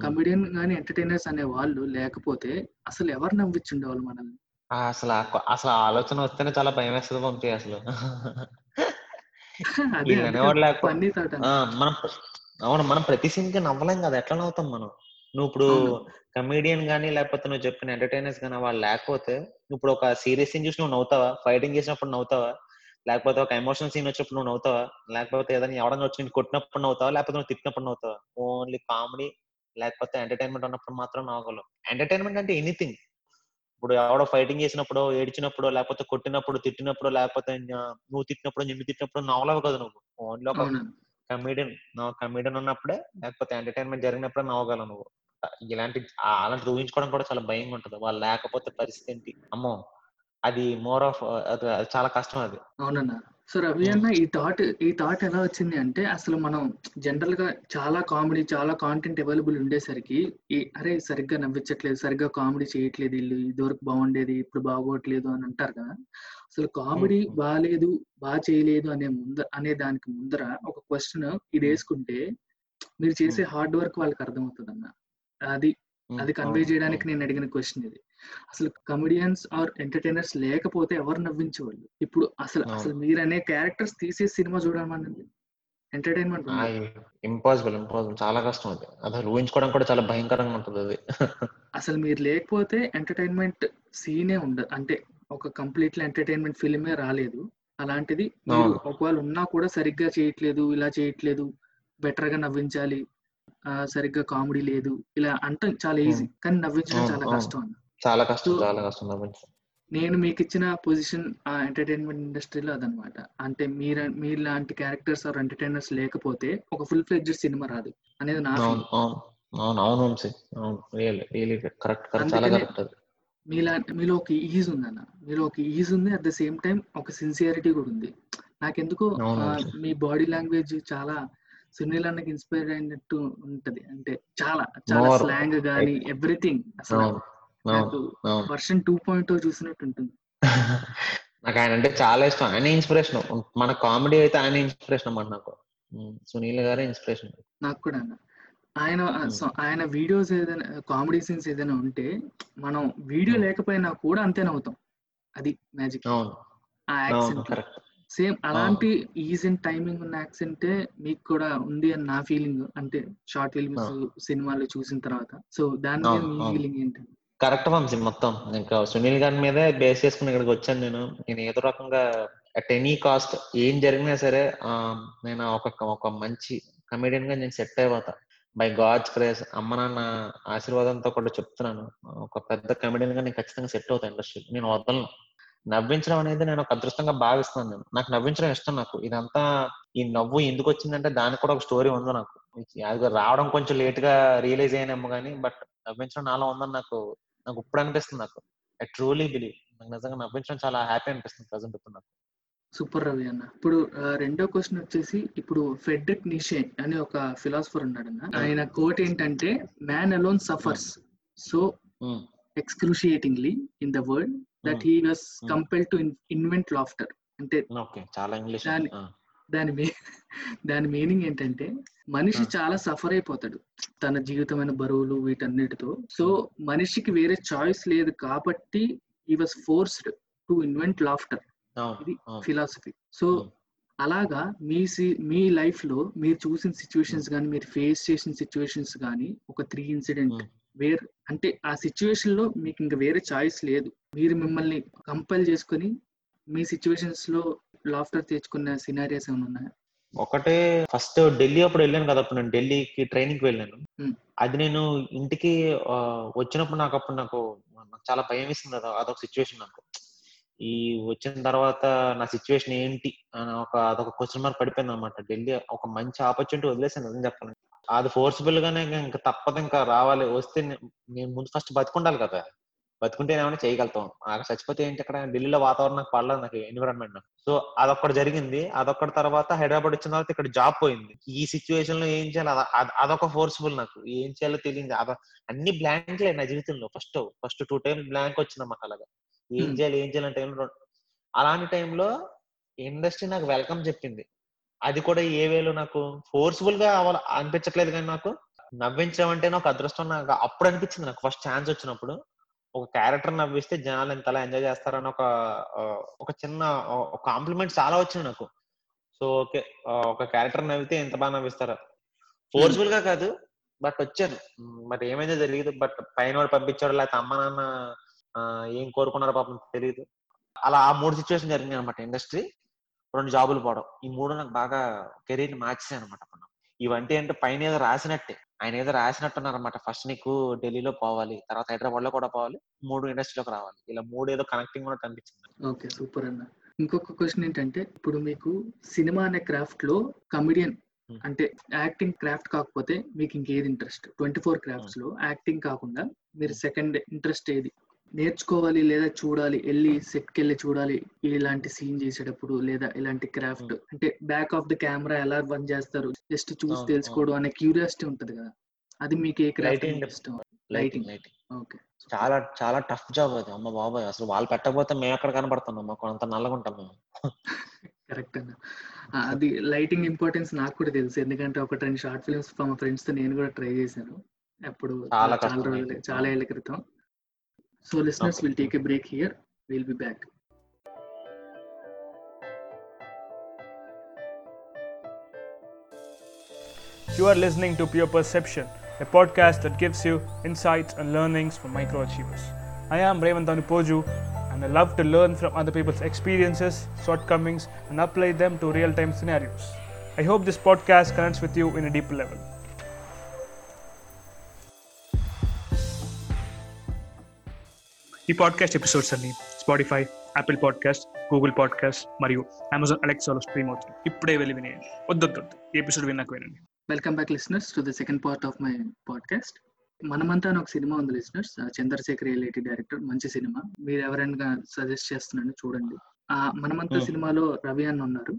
కమెడియన్ గానీ ఎంటర్టైనర్స్ అనే వాళ్ళు లేకపోతే అసలు ఎవరు నవ్వించుండేవాళ్ళు మనల్ని? అసలు అసలు ఆలోచన వస్తేనే చాలా భయం వేస్తుంది వంశీ అసలు. మనం అవును మనం ప్రతి సీన్కి నవ్వలేం కదా ఎట్లా నవ్వుతాం మనం? నువ్వు ఇప్పుడు. కమీడియన్ గానీ లేకపోతే నువ్వు చెప్పిన ఎంటర్టైనర్స్ గానీ వాళ్ళు లేకపోతే ఇప్పుడు ఒక సీరియస్ సీన్ చూసి నువ్వు నవ్వుతావా? ఫైటింగ్ చేసినప్పుడు నవ్వుతావా? లేకపోతే ఒక ఎమోషనల్ సీన్ వచ్చినప్పుడు నువ్వు నవ్వుతావా? లేకపోతే ఏదైనా ఎవడన్నా వచ్చి కొట్టినప్పుడు నవ్వుతావా? లేకపోతే నువ్వు తిట్టినప్పుడు నవ్వుతావా? ఓన్లీ కామెడీ లేకపోతే ఎంటర్టైన్మెంట్ ఉన్నప్పుడు మాత్రం నవ్వగలవు ఎంటర్టైన్మెంట్ అంటే ఎనీథింగ్ ఇప్పుడు ఎవడో ఫైటింగ్ చేసినప్పుడు ఏడ్చినప్పుడు లేకపోతే కొట్టినప్పుడు తిట్టినప్పుడు లేకపోతే నువ్వు తిట్టినప్పుడు నిన్ను తిట్టినప్పుడు నవ్వలేవు కదా నువ్వు. ఓన్లీ ఒక కమీడియన్ కమీడియన్ ఉన్నప్పుడే లేకపోతే ఎంటర్టైన్మెంట్ జరిగినప్పుడే నవ్వగలవు నువ్వు. ఇలాంటి అలాంటి ఊహించుకోవడం కూడా చాలా భయంగా ఉంటది వాళ్ళు లేకపోతే పరిస్థితి ఏంటి? అమ్మో! అది మోర్ ఆఫ్ అది చాలా కష్టం అది. అవునన్నా. సో రవి అన్న ఈ థాట్ ఈ థాట్ ఎలా వచ్చింది అంటే అసలు మనం జనరల్గా చాలా కామెడీ చాలా కాంటెంట్ అవైలబుల్ ఉండేసరికి ఈ అరే సరిగ్గా నవ్వించట్లేదు సరిగ్గా కామెడీ చేయట్లేదు వీళ్ళు ఇదివరకు బాగుండేది ఇప్పుడు బాగోట్లేదు అని అంటారు కదా. అసలు కామెడీ. బాగాలేదు బాగా చేయలేదు అనే ముందర అనే దానికి ముందర ఒక క్వశ్చన్ ఇది. వేసుకుంటే మీరు చేసే హార్డ్ వర్క్ వాళ్ళకి అర్థమవుతుంది అన్న అది అది కన్వే చేయడానికి నేను అడిగిన క్వశ్చన్ ఇది. అసలు కమెడియన్స్ ఆర్ ఎంటర్టైనర్స్ లేకపోతే ఎవరు నవ్వించేవాళ్ళు? ఇప్పుడు అసలు. అసలు మీరనే క్యారెక్టర్స్ తీసే సినిమా చూడమనండి ఎంటర్టైన్మెంట్ ఇంపాసిబుల్ ఇంపాసిబుల్ చాలా కష్టం అది. అసలు ఊహించుకోవడం కూడా చాలా భయంకరంగా ఉంటుంది అది. అసలు మీరు లేకపోతే ఎంటర్టైన్మెంట్ సీనే ఉండదు. అంటే ఒక కంప్లీట్లీ ఎంటర్టైన్మెంట్ ఫిల్మే రాలేదు. అలాంటిది మీరు. ఒకవేళ ఉన్నా కూడా సరిగ్గా చేయట్లేదు ఇలా చేయట్లేదు బెటర్గా నవ్వించాలి సరిగ్గా కామెడీ లేదు. ఇలా అంటే చాలా ఈజీ కానీ నవ్వించడం చాలా. కష్టం అన్న. చాలా కష్టం చాలా కష్టం నవ్వించడం. నేను మీకు ఇచ్చిన పొజిషన్ ఆ ఎంటర్టైన్మెంట్ ఇండస్ట్రీలో అదనమాట. అంటే మీరు మీరు లాంటి క్యారెక్టర్స్ ఆర్ ఎంటర్టైనర్స్ లేకపోతే ఒక ఫుల్ ఫ్లెడ్జ్డ్ సినిమా రాదు అనేది నా అవును అవును అవును రియల్ కరెక్ట్ కరెక్ట్ చాలా అందుకనే- కరెక్ట్ అది. మీలా మీలో ఒక ఈజ్ ఉందన్న మీలో ఒక ఈజ్ ఉంది అట్ ద సేమ్ టైం ఒక సిన్సియారిటీ కూడా ఉంది. నాకెందుకో. మీ బాడీ లాంగ్వేజ్ చాలా సునీల్ అన్నకి ఇన్స్పైర్ అయినట్టు ఉంటది. అంటే చాలా చాలా. స్లాంగ్ గానీ ఎవ్రీథింగ్ అసలు నాకు వర్షన్ టూ పాయింట్ చూసినట్టు ఉంటుంది. నాకు ఆయన అంటే చాలా ఇష్టం. ఆయన ఇన్స్పిరేషన్ మన కామెడీ అయితే ఆయన ఇన్స్పిరేషన్ అన్నమాట నాకు. సునీల్ గారే ఇన్స్పిరేషన్ నాకు కూడా అన్న. ఆయన ఆయన వీడియోస్ ఏదైనా కామెడీ సీన్స్ ఏదైనా ఉంటే మనం వీడియో. లేకపోయినా కూడా అంతే నవ్వుతాం. అది మ్యాజిక్ అవును. ఆ యాక్సెంట్ కరెక్ట్ సేమ్ అలాంటి ఈజ్ అండ్ టైమింగ్ ఉన్న యాక్సెంటే మీకు కూడా ఉంది అని నా ఫీలింగ్. అంటే షార్ట్ ఫిల్మ్స్ సినిమాలు చూసిన తర్వాత. సో దాని మీద మీ. ఫీలింగ్ ఏంటి? కరెక్ట్ వంశీ మొత్తం. ఇంకా సునీల్ గారి మీదే బేస్ చేసుకుని ఇక్కడికి వచ్చాను నేను. నేను ఏదో రకంగా అట్ ఎనీ కాస్ట్ ఏం జరిగినా సరే నేను ఒక ఒక మంచి కమెడియన్గా నేను సెట్ అయిపోతా. బై గాడ్స్ క్రేజ్ అమ్మ నాన్న ఆశీర్వాదంతో కూడా చెప్తున్నాను. ఒక పెద్ద కమెడియన్గా నేను ఖచ్చితంగా సెట్ అవుతా ఇండస్ట్రీ నేను వదలను. నవ్వించడం అనేది నేను ఒక అదృష్టంగా భావిస్తున్నాను నేను. నాకు నవ్వించడం ఇష్టం నాకు. ఇదంతా ఈ నవ్వు ఎందుకు వచ్చిందంటే దానికి కూడా ఒక స్టోరీ ఉంది నాకు. అది రావడం కొంచెం లేట్గా రియలైజ్ అయ్యానేమో కానీ బట్ నవ్వించడం నాలో ఉందని నాకు నాకు ఇప్పుడు అనిపిస్తుంది నాకు. ఐ ట్రూలీ బిలీవ్ నాకు నిజంగా నవ్వించడం చాలా హ్యాపీ అనిపిస్తుంది ప్రజెంట్ ఇప్పుడు నాకు. సూపర్ రవి అన్న. ఇప్పుడు రెండో క్వశ్చన్ వచ్చేసి ఇప్పుడు ఫెడ్రిక్ నిషే అని ఒక ఫిలాసఫర్ ఉన్నాడు అన్న. ఆయన కోట్ ఏంటంటే man alone suffers so excruciatingly in the world that he was Hmm. Compel to invent laughter అంటే చాలా ఇంగ్లీష్ దాని- దాని మీ దాని మీనింగ్ ఏంటంటే మనిషి ఆ. చాలా సఫర్ అయిపోతాడు తన జీవితమైన బరువులు వీటన్నిటితో. సో మనిషికి వేరే చాయిస్ లేదు కాబట్టి he was forced to invent laughter ఇది ఫిలాసఫీ సో Hmm. అలాగా మీ సి- మీ లైఫ్లో మీరు చూసిన సిచ్యువేషన్స్ కానీ మీరు ఫేస్ చేసిన సిచ్యువేషన్స్ కానీ ఒక త్రీ ఇన్సిడెంట్ Hmm. వేర్ అంటే ఆ సిచ్యువేషన్లో మీకు ఇంకా వేరే చాయిస్ లేదు. మీరు మిమ్మల్ని కంపల్ చేసుకొని మీ సిచ్యువేషన్స్లో లాఫ్టర్ తెచ్చుకున్న సినారియాస్ ఏమైనా ఉన్నాయా? ఒకటే ఫస్ట్ ఢిల్లీ అప్పుడు వెళ్ళాను కదా అప్పుడు నేను ఢిల్లీకి ట్రైనింగ్కి వెళ్ళాను. అది నేను ఇంటికి వచ్చినప్పుడు నాకు అప్పుడు నాకు చాలా భయం వేసింది అది అదొక సిచ్యువేషన్ నాకు. ఈ వచ్చిన తర్వాత నా సిచ్యువేషన్ ఏంటి అని ఒక అదొక క్వశ్చన్ మార్క్ పడిపోయింది అనమాట ఢిల్లీ ఒక మంచి ఆపర్చునిటీ వదిలేసాను నిజం చెప్పాలి అది ఫోర్స్ఫుల్ గానే ఇంకా- తప్పదు ఇంకా రావాలి. వస్తే నేను ముందు ఫస్ట్ బతుకుండాలి కదా. బతుకుంటే ఏమైనా చేయగలుగుతాం. అక్కడ చచ్చిపోతే ఏంటి అక్కడ ఢిల్లీలో వాతావరణం నాకు పడలేదు నాకు ఎన్విరాన్మెంట్ సో అదొక్కటి జరిగింది. అదొక్కటి తర్వాత హైదరాబాద్ వచ్చిన తర్వాత ఇక్కడ జాబ్ పోయింది. ఈ సిచ్యువేషన్లో ఏం చేయాలి? అద- అద- అదొక ఫోర్స్ఫుల్ నాకు. ఏం చేయాలో తెలియదు. అద అన్ని బ్లాంక్లే నా జీవితంలో. First first two times blank వచ్చింది మాకు అలాగా. ఏం Hmm. చేయాలి? ఏం చేయాలి? టైంలో అలాంటి టైంలో ఇండస్ట్రీ నాకు వెల్కమ్ చెప్పింది. అది కూడా ఏ వేలో నాకు ఫోర్స్ఫుల్గా అవ్వాలి అనిపించట్లేదు కానీ నాకు నవ్వించడం అంటే నాకు అదృష్టం నాకు అప్పుడు అనిపించింది నాకు. ఫస్ట్ ఛాన్స్ వచ్చినప్పుడు ఒక క్యారెక్టర్ నవ్విస్తే జనాలు ఇంతలా ఎంజాయ్ చేస్తారని ఒక ఒక చిన్న కాంప్లిమెంట్ చాలా వచ్చింది నాకు. సో ఓకే ఒక క్యారెక్టర్ నవ్వితే ఎంత బాగా నవ్విస్తారా? ఫోర్స్ఫుల్గా కాదు బట్ వచ్చాను. మరి బట్ ఏమైందో తెలియదు బట్ పైన వాడు పంపించాడు లేకపోతే అమ్మ నాన్న ఏం కోరుకున్నారో పాపం తెలియదు అలా ఆ మూడు సిచ్యువేషన్ జరిగింది అనమాట ఇండస్ట్రీ రెండు జాబులు పోవడం. ఈ మూడు నాకు బాగా కెరీర్ని మార్చేసాయి అనమాట ఇవంటే అంటే పైన ఏదో రాసినట్టే. ఆయన ఏదో రాసినట్టున్నారు అనమాట ఫస్ట్ నీకు ఢిల్లీలో పోవాలి తర్వాత హైదరాబాద్లో కూడా పోవాలి మూడు ఇండస్ట్రీలోకి రావాలి. ఇలా మూడు ఏదో కనెక్టింగ్ ఉన్నట్టు అనిపించింది. ఓకే సూపర్ అన్న. ఇంకొక క్వశ్చన్ ఏంటంటే ఇప్పుడు మీకు సినిమా అనే క్రాఫ్ట్లో కమిడియన్. అంటే యాక్టింగ్ క్రాఫ్ట్ కాకపోతే మీకు ఇంకేది ఇంట్రెస్ట్? ట్వంటీ ఫోర్ క్రాఫ్ట్స్లో యాక్టింగ్ కాకుండా మీరు సెకండ్ ఇంట్రెస్ట్ ఏది? నేర్చుకోవాలి లేదా చూడాలి వెళ్ళి సెట్కి వెళ్ళి చూడాలి ఇలాంటి సీన్ చేసేటప్పుడు లేదా ఇలాంటి క్రాఫ్ట్. అంటే బ్యాక్ ఆఫ్ ద కెమెరా ఎలా బంద్ చేస్తారు? జస్ట్ చూసి తెలుసుకోవడం అనే క్యూరియాసిటీ ఉంటది కదా. అది మీకు ఏ క్రాఫ్ట్. ఇష్టం? లైటింగ్. Lighting okay. చాలా చాలా టఫ్ జాబ్ అది. అమ్మ బాబాయ్! అసలు వాళ్ళు పెట్టకపోతే మేము ఎక్కడ కనపడుతున్నాం మాకు అంత నల్లగా ఉంటాం మేము. కరెక్ట్ అన్న. అది లైటింగ్ ఇంపార్టెన్స్ నాకు కూడా తెలుసు. ఎందుకంటే ఒక రెండు షార్ట్ ఫిల్మ్స్ మా ఫ్రెండ్స్తో నేను కూడా ట్రై చేశాను. అప్పుడు చాలా రోజులు. చాలా ఏళ్ళ క్రితం. So, listeners, okay. we'll take a break here. We'll be back. You are listening to Pure Perception, a podcast that gives you insights and learnings from microachievers. I am Raymond Poju and I love to learn from other people's experiences, shortcomings, and apply them to real time scenarios. I hope this podcast connects with you in a deeper level. ఈ podcast episodes అన్ని Spotify Apple podcast Google podcast మరియు Amazon అలెక్సాలో stream అవుతుంది ఇప్పుడే వెళ్ళి వినేయండి. వద్దొద్దు ఈ ఎపిసోడ్ విన్నాక వినండి. Welcome back listeners to the second part of my podcast Manamantha అని ఒక సినిమా ఉంది లిసనర్స్ చంద్రశేఖర్ రిలేటెడ్ డైరెక్టర్ మంచి సినిమా. మీరు ఎవరైనా సజెస్ట్ చేస్తున్నాను చూడండి. ఆ మనమంతా Hmm. సినిమాలో రవి అన్న ఉన్నారు.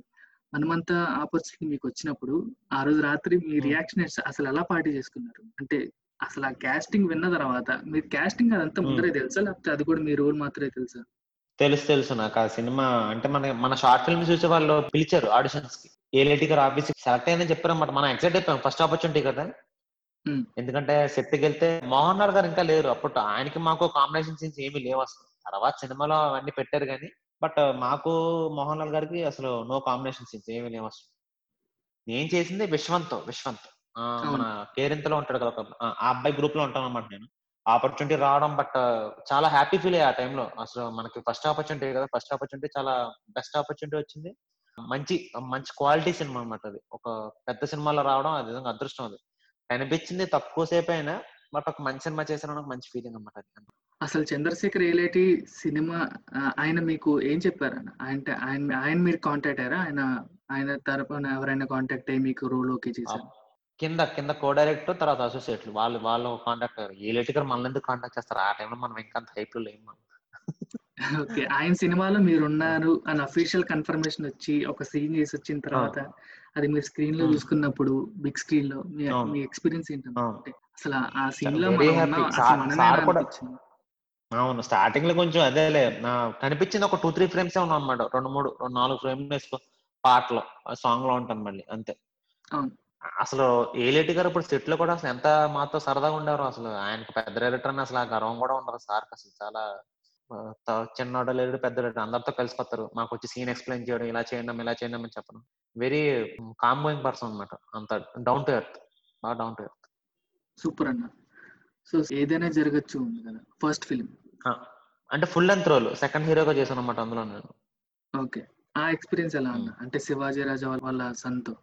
మనమంతా ఆపర్చునిటీ మీకు వచ్చినప్పుడు ఆ రోజు రాత్రి మీ Hmm. రియాక్షన్ అసలు ఎలా పార్టీ చేసుకున్నారు? అంటే అసలు ఆ కాస్టింగ్ విన్న తర్వాత మీరు కాస్టింగ్ అదంతా. ముందరే తెలుసా? లేకపోతే అది కూడా మీ రోల్ మాత్రమే తెలుసా? తెలుసు తెలుసు నాకు ఆ సినిమా. అంటే మన మన షార్ట్ ఫిల్మ్ చూసే వాళ్ళు పిలిచారు ఆడిషన్స్కి. ఏ లేటి గారు ఆఫీస్ సెలెక్ట్ అయిందని చెప్పారన్నమాట. మనం ఎక్సైట్ అయిపోయాం. ఫస్ట్ ఆపర్చునిటీ కదా. ఎందుకంటే సెట్కి వెళ్తే మోహన్ లాల్ గారు ఇంకా లేరు. అప్పుడు ఆయనకి మాకు కాంబినేషన్ సీన్స్ ఏమీ లేవు అసలు. తర్వాత సినిమాలో అవన్నీ పెట్టారు కానీ బట్ మాకు మోహన్ లాల్ గారికి అసలు నో కాంబినేషన్ సీన్స్ ఏమీ లేవు అసలు. నేను చేసింది విశ్వంత్ విశ్వంత్. మన కేరింతలో ఉంటాడు కదా ఆ అబ్బాయి గ్రూప్లో ఉంటాను అనమాట నేను ఆపర్చునిటీ రావడం బట్ చాలా హ్యాపీ ఫీల్ అయ్యా ఆ టైంలో అసలు మనకి ఫస్ట్ ఆపర్చునిటీ కదా. ఫస్ట్ ఆపర్చునిటీ చాలా బెస్ట్ ఆపర్చునిటీ వచ్చింది. మంచి మంచి క్వాలిటీ సినిమా అన్నమాట అది. ఒక పెద్ద సినిమాలో రావడం అది నిజంగా అదృష్టం అది. కనిపించింది తక్కువ సేపు అయినా బట్ ఒక మంచి సినిమా చేసిన మంచి ఫీలింగ్ అన్నమాట అది. అసలు చంద్రశేఖర్ ఏలేటి సినిమా ఆయన మీకు ఏం చెప్పారు అన్న అంటే ఆయన ఆయన మీరు కాంటాక్ట్ అయ్యారా? ఆయన ఆయన తరపున ఎవరైనా కాంటాక్ట్ అయ్యి మీకు రోల్ ఓకే చేశారు? కింద కింద కో డైరెక్టర్ తర్వాత అసోసియేట్లు వాళ్ళు వాళ్ళు కాంటాక్ట్ అయ్యారు. ఏ లేట్ గారు మనల్ని ఎందుకు కాంటాక్ట్ చేస్తారు? ఆ టైంలో మనం ఇంకా అంత హైప్లో లేము మనం. ఓకే. ఆయన సినిమాలో మీరు ఉన్నారు అని అఫీషియల్ కన్ఫర్మేషన్ వచ్చి ఒక సీన్ చేసి వచ్చిన తర్వాత అది మీరు స్క్రీన్లో. చూసుకున్నప్పుడు బిగ్ స్క్రీన్లో మీ ఎక్స్పీరియన్స్ ఏంటంటే. అసలు ఆ- సీన్లో అవును. స్టార్టింగ్లో కొంచెం అదేలే. నా కనిపించింది ఒక టూ త్రీ ఫ్రేమ్స్ ఉన్నాం అనమాట రెండు మూడు రెండు నాలుగు ఫ్రేమ్ వేసుకో పాటలో సాంగ్లో ఉంటాను మళ్ళీ. అంతే. అవును. అసలు ఏలేటి గారు ఇప్పుడు సెట్లో కూడా అసలు ఎంత మాతో సరదాగా ఉండేవారు అసలు. ఆయనకి పెద్ద డైరెక్టర్ అని అసలు ఆ గర్వం కూడా ఉండదు సార్ అసలు చాలా చిన్నోడు లేడు పెద్ద అందరితో కలిసిపోతారు. మాకు వచ్చి సీన్ ఎక్స్ప్లెయిన్ చేయడం ఇలా చేయండి ఇలా చేయండి అని చెప్పడం. వెరీ కామ్ గోయింగ్ పర్సన్ అనమాట అంత డౌన్ టు ఎర్త్. బాగా డౌన్ టు ఎర్త్. సూపర్ అన్న. సో ఏదైనా జరగచ్చు కదా ఫస్ట్ ఫిలిం అంటే ఫుల్ లెంత్ రోల్. సెకండ్ హీరోగా చేశాను అనమాట అందులో నేను. ఓకే. ఆ ఎక్స్పీరియన్స్ ఎలా అన్న? అంటే శివాజీ రాజా వాళ్ళ సన్తో ఆ,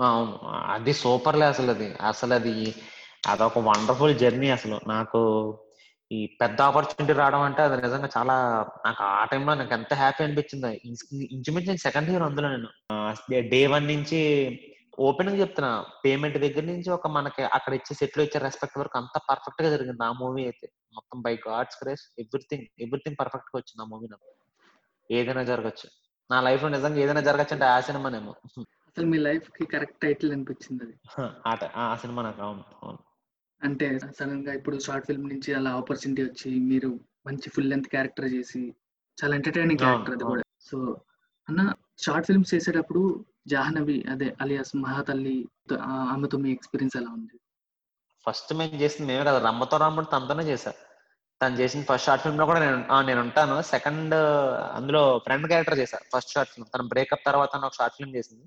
అవును. అది సూపర్లే అసలు అది అసలు అది అదొక వండర్ఫుల్ జర్నీ అసలు. నాకు ఈ పెద్ద ఆపర్చునిటీ రావడం అంటే అది నిజంగా చాలా నాకు ఆ టైంలో నాకు ఎంత హ్యాపీ అనిపించింది. ఇంచుమించు నేను సెకండ్ ఇయర్ అందులో నేను. డే వన్ నుంచి ఓపెన్గా చెప్తున్నా. పేమెంట్ దగ్గర నుంచి ఒక మనకి అక్కడ ఇచ్చే సెట్లు ఇచ్చే రెస్పెక్ట్ వరకు అంత పర్ఫెక్ట్గా జరిగింది. ఆ మూవీ అయితే. మొత్తం by God's grace everything everything పర్ఫెక్ట్గా వచ్చింది ఆ మూవీ నాకు. ఏదైనా జరగచ్చు. నా లైఫ్లో నిజంగా ఏదైనా జరగచ్చు అంటే ఆ సినిమానేమో. అసలు మీ లైఫ్కి కరెక్ట్ టైటిల్ అనిపించింది అది? ఆ సినిమా నాకు అవును అవును. అంటే సడన్గా ఇప్పుడు షార్ట్ ఫిల్మ్ నుంచి అలా ఆపర్చునిటీ వచ్చి మీరు మంచి ఫుల్ లెంత్ క్యారెక్టర్ చేసి చాలా ఎంటర్టైనింగ్ క్యారెక్టర్ అది. కూడా. సో అన్న షార్ట్ ఫిల్మ్స్ చేసేటప్పుడు జాహ్నవి అదే అలియాస్ మహాతల్లి ఆమెతో మీ ఎక్స్పీరియన్స్ ఎలా ఉంది? ఫస్ట్ మేము చేసింది మేమే కదా రమ్మతో రాముడు తనతోనే చేశా. తను చేసిన ఫస్ట్ షార్ట్ ఫిల్మ్లో కూడా నేను నేను ఉంటాను. సెకండ్ అందులో ఫ్రెండ్ క్యారెక్టర్ చేశా ఫస్ట్ షార్ట్ ఫిల్మ్. తన బ్రేకప్ తర్వాత ఒక షార్ట్ ఫిల్మ్ చేసింది.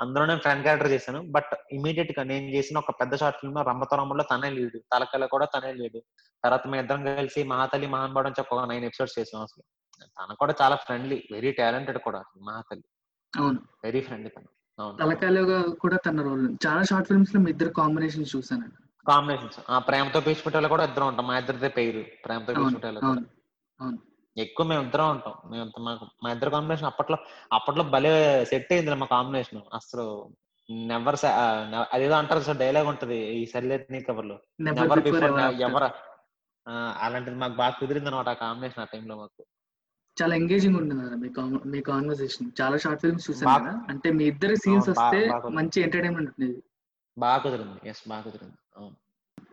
అందులో నేను ఫ్రెండ్ క్యారెక్టర్ చేశాను. బట్ ఇమీడియట్గా నేను చేసిన ఒక పెద్ద షార్ట్ ఫిల్మ్ రంభతరంలో తనే లీడ్ తలకల కూడా తనే లీడ్ తర్వాత మేము ఇద్దరం కలిసి మహాతల్లి మహాన్బాడు అని ఒక నైన్ ఎపిసోడ్స్ చేసాం అసలు. తను కూడా చాలా ఫ్రెండ్లీ వెరీ టాలెంటెడ్ కూడా మహాతల్లి. అవును. వెరీ ఫ్రెండ్లీ తను. తలకాయలుగా కూడా తన రోల్ చాలా షార్ట్ ఫిల్మ్స్లో మీ ఇద్దరు కాంబినేషన్ చూసాను కాంబినేషన్స్ ఆ ప్రేమతో పీచుకుంటే కూడా ఇద్దరం ఉంటాం. మా ఇద్దరిదే పేరు. ప్రేమతో పీచుకుంటే అవును. ఎక్కువ మేము ఇద్దరం ఉంటాం. మేము మాకు మా ఇద్దరు కాంబినేషన్ అప్పట్లో అప్పట్లో భలే సెట్ అయింది మా కాంబినేషన్ అసలు నెవర్ అదేదో అంటారు సార్ డైలాగ్ ఉంటది. ఈ సరిలేట్ నీ కవర్లో నెవర్ బిఫోర్ ఎవర అలాంటిది మాకు బాగా కుదిరింది అనమాట ఆ కాంబినేషన్ ఆ టైంలో మాకు. చాలా ఎంగేజింగ్ ఉంటుంది మీ కాన్ మీ కాన్వర్సేషన్ చాలా షార్ట్ ఫిల్మ్స్ చూసాను అంటే మీ ఇద్దరు సీన్స్ వస్తే. మంచి ఎంటర్టైన్మెంట్ ఉంటుంది బాగా కుదిరింది. ఎస్ బాగా కుదిరింది. అవును.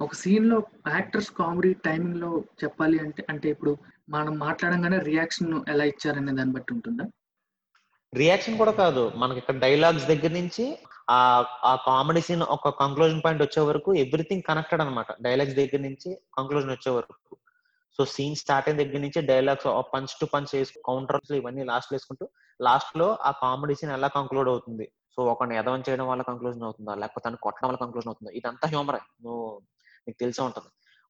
ఒక సీన్లో యాక్టర్స్ కామెడీ టైమింగ్లో చెప్పాలి అంటే అంటే ఇప్పుడు మనం మాట్లాడంగానే రియాక్షన్ ఎలా ఇచ్చారనే దాన్ని బట్టి ఉంటుందా? రియాక్షన్ కూడా కాదు. మనకి ఇక్కడ డైలాగ్స్ దగ్గర నుంచి ఆ ఆ కామెడీ సీన్ ఒక కంక్లూజన్ పాయింట్ వచ్చే వరకు ఎవ్రీథింగ్ కనెక్టెడ్ అనమాట డైలాగ్స్ దగ్గర నుంచి కంక్లూజన్ వచ్చే వరకు. సో సీన్ స్టార్ట్ అయిన దగ్గర నుంచి డైలాగ్స్ పంచ్ టు పంచ్ వేసు కౌంటర్స్ ఇవన్నీ లాస్ట్ వేసుకుంటూ లాస్ట్లో ఆ కామెడీ సీన్ ఎలా కంక్లూడ్ అవుతుంది? సో ఒకని ఎదవం చేయడం వల్ల కంక్లూజన్ అవుతుందా? లేకపోతే తను కొట్టడం వల్ల కంక్లూజన్ అవుతుందా? ఇదంతా హ్యూమరే నువ్వు నీకు తెలిసే ఉంటుంది.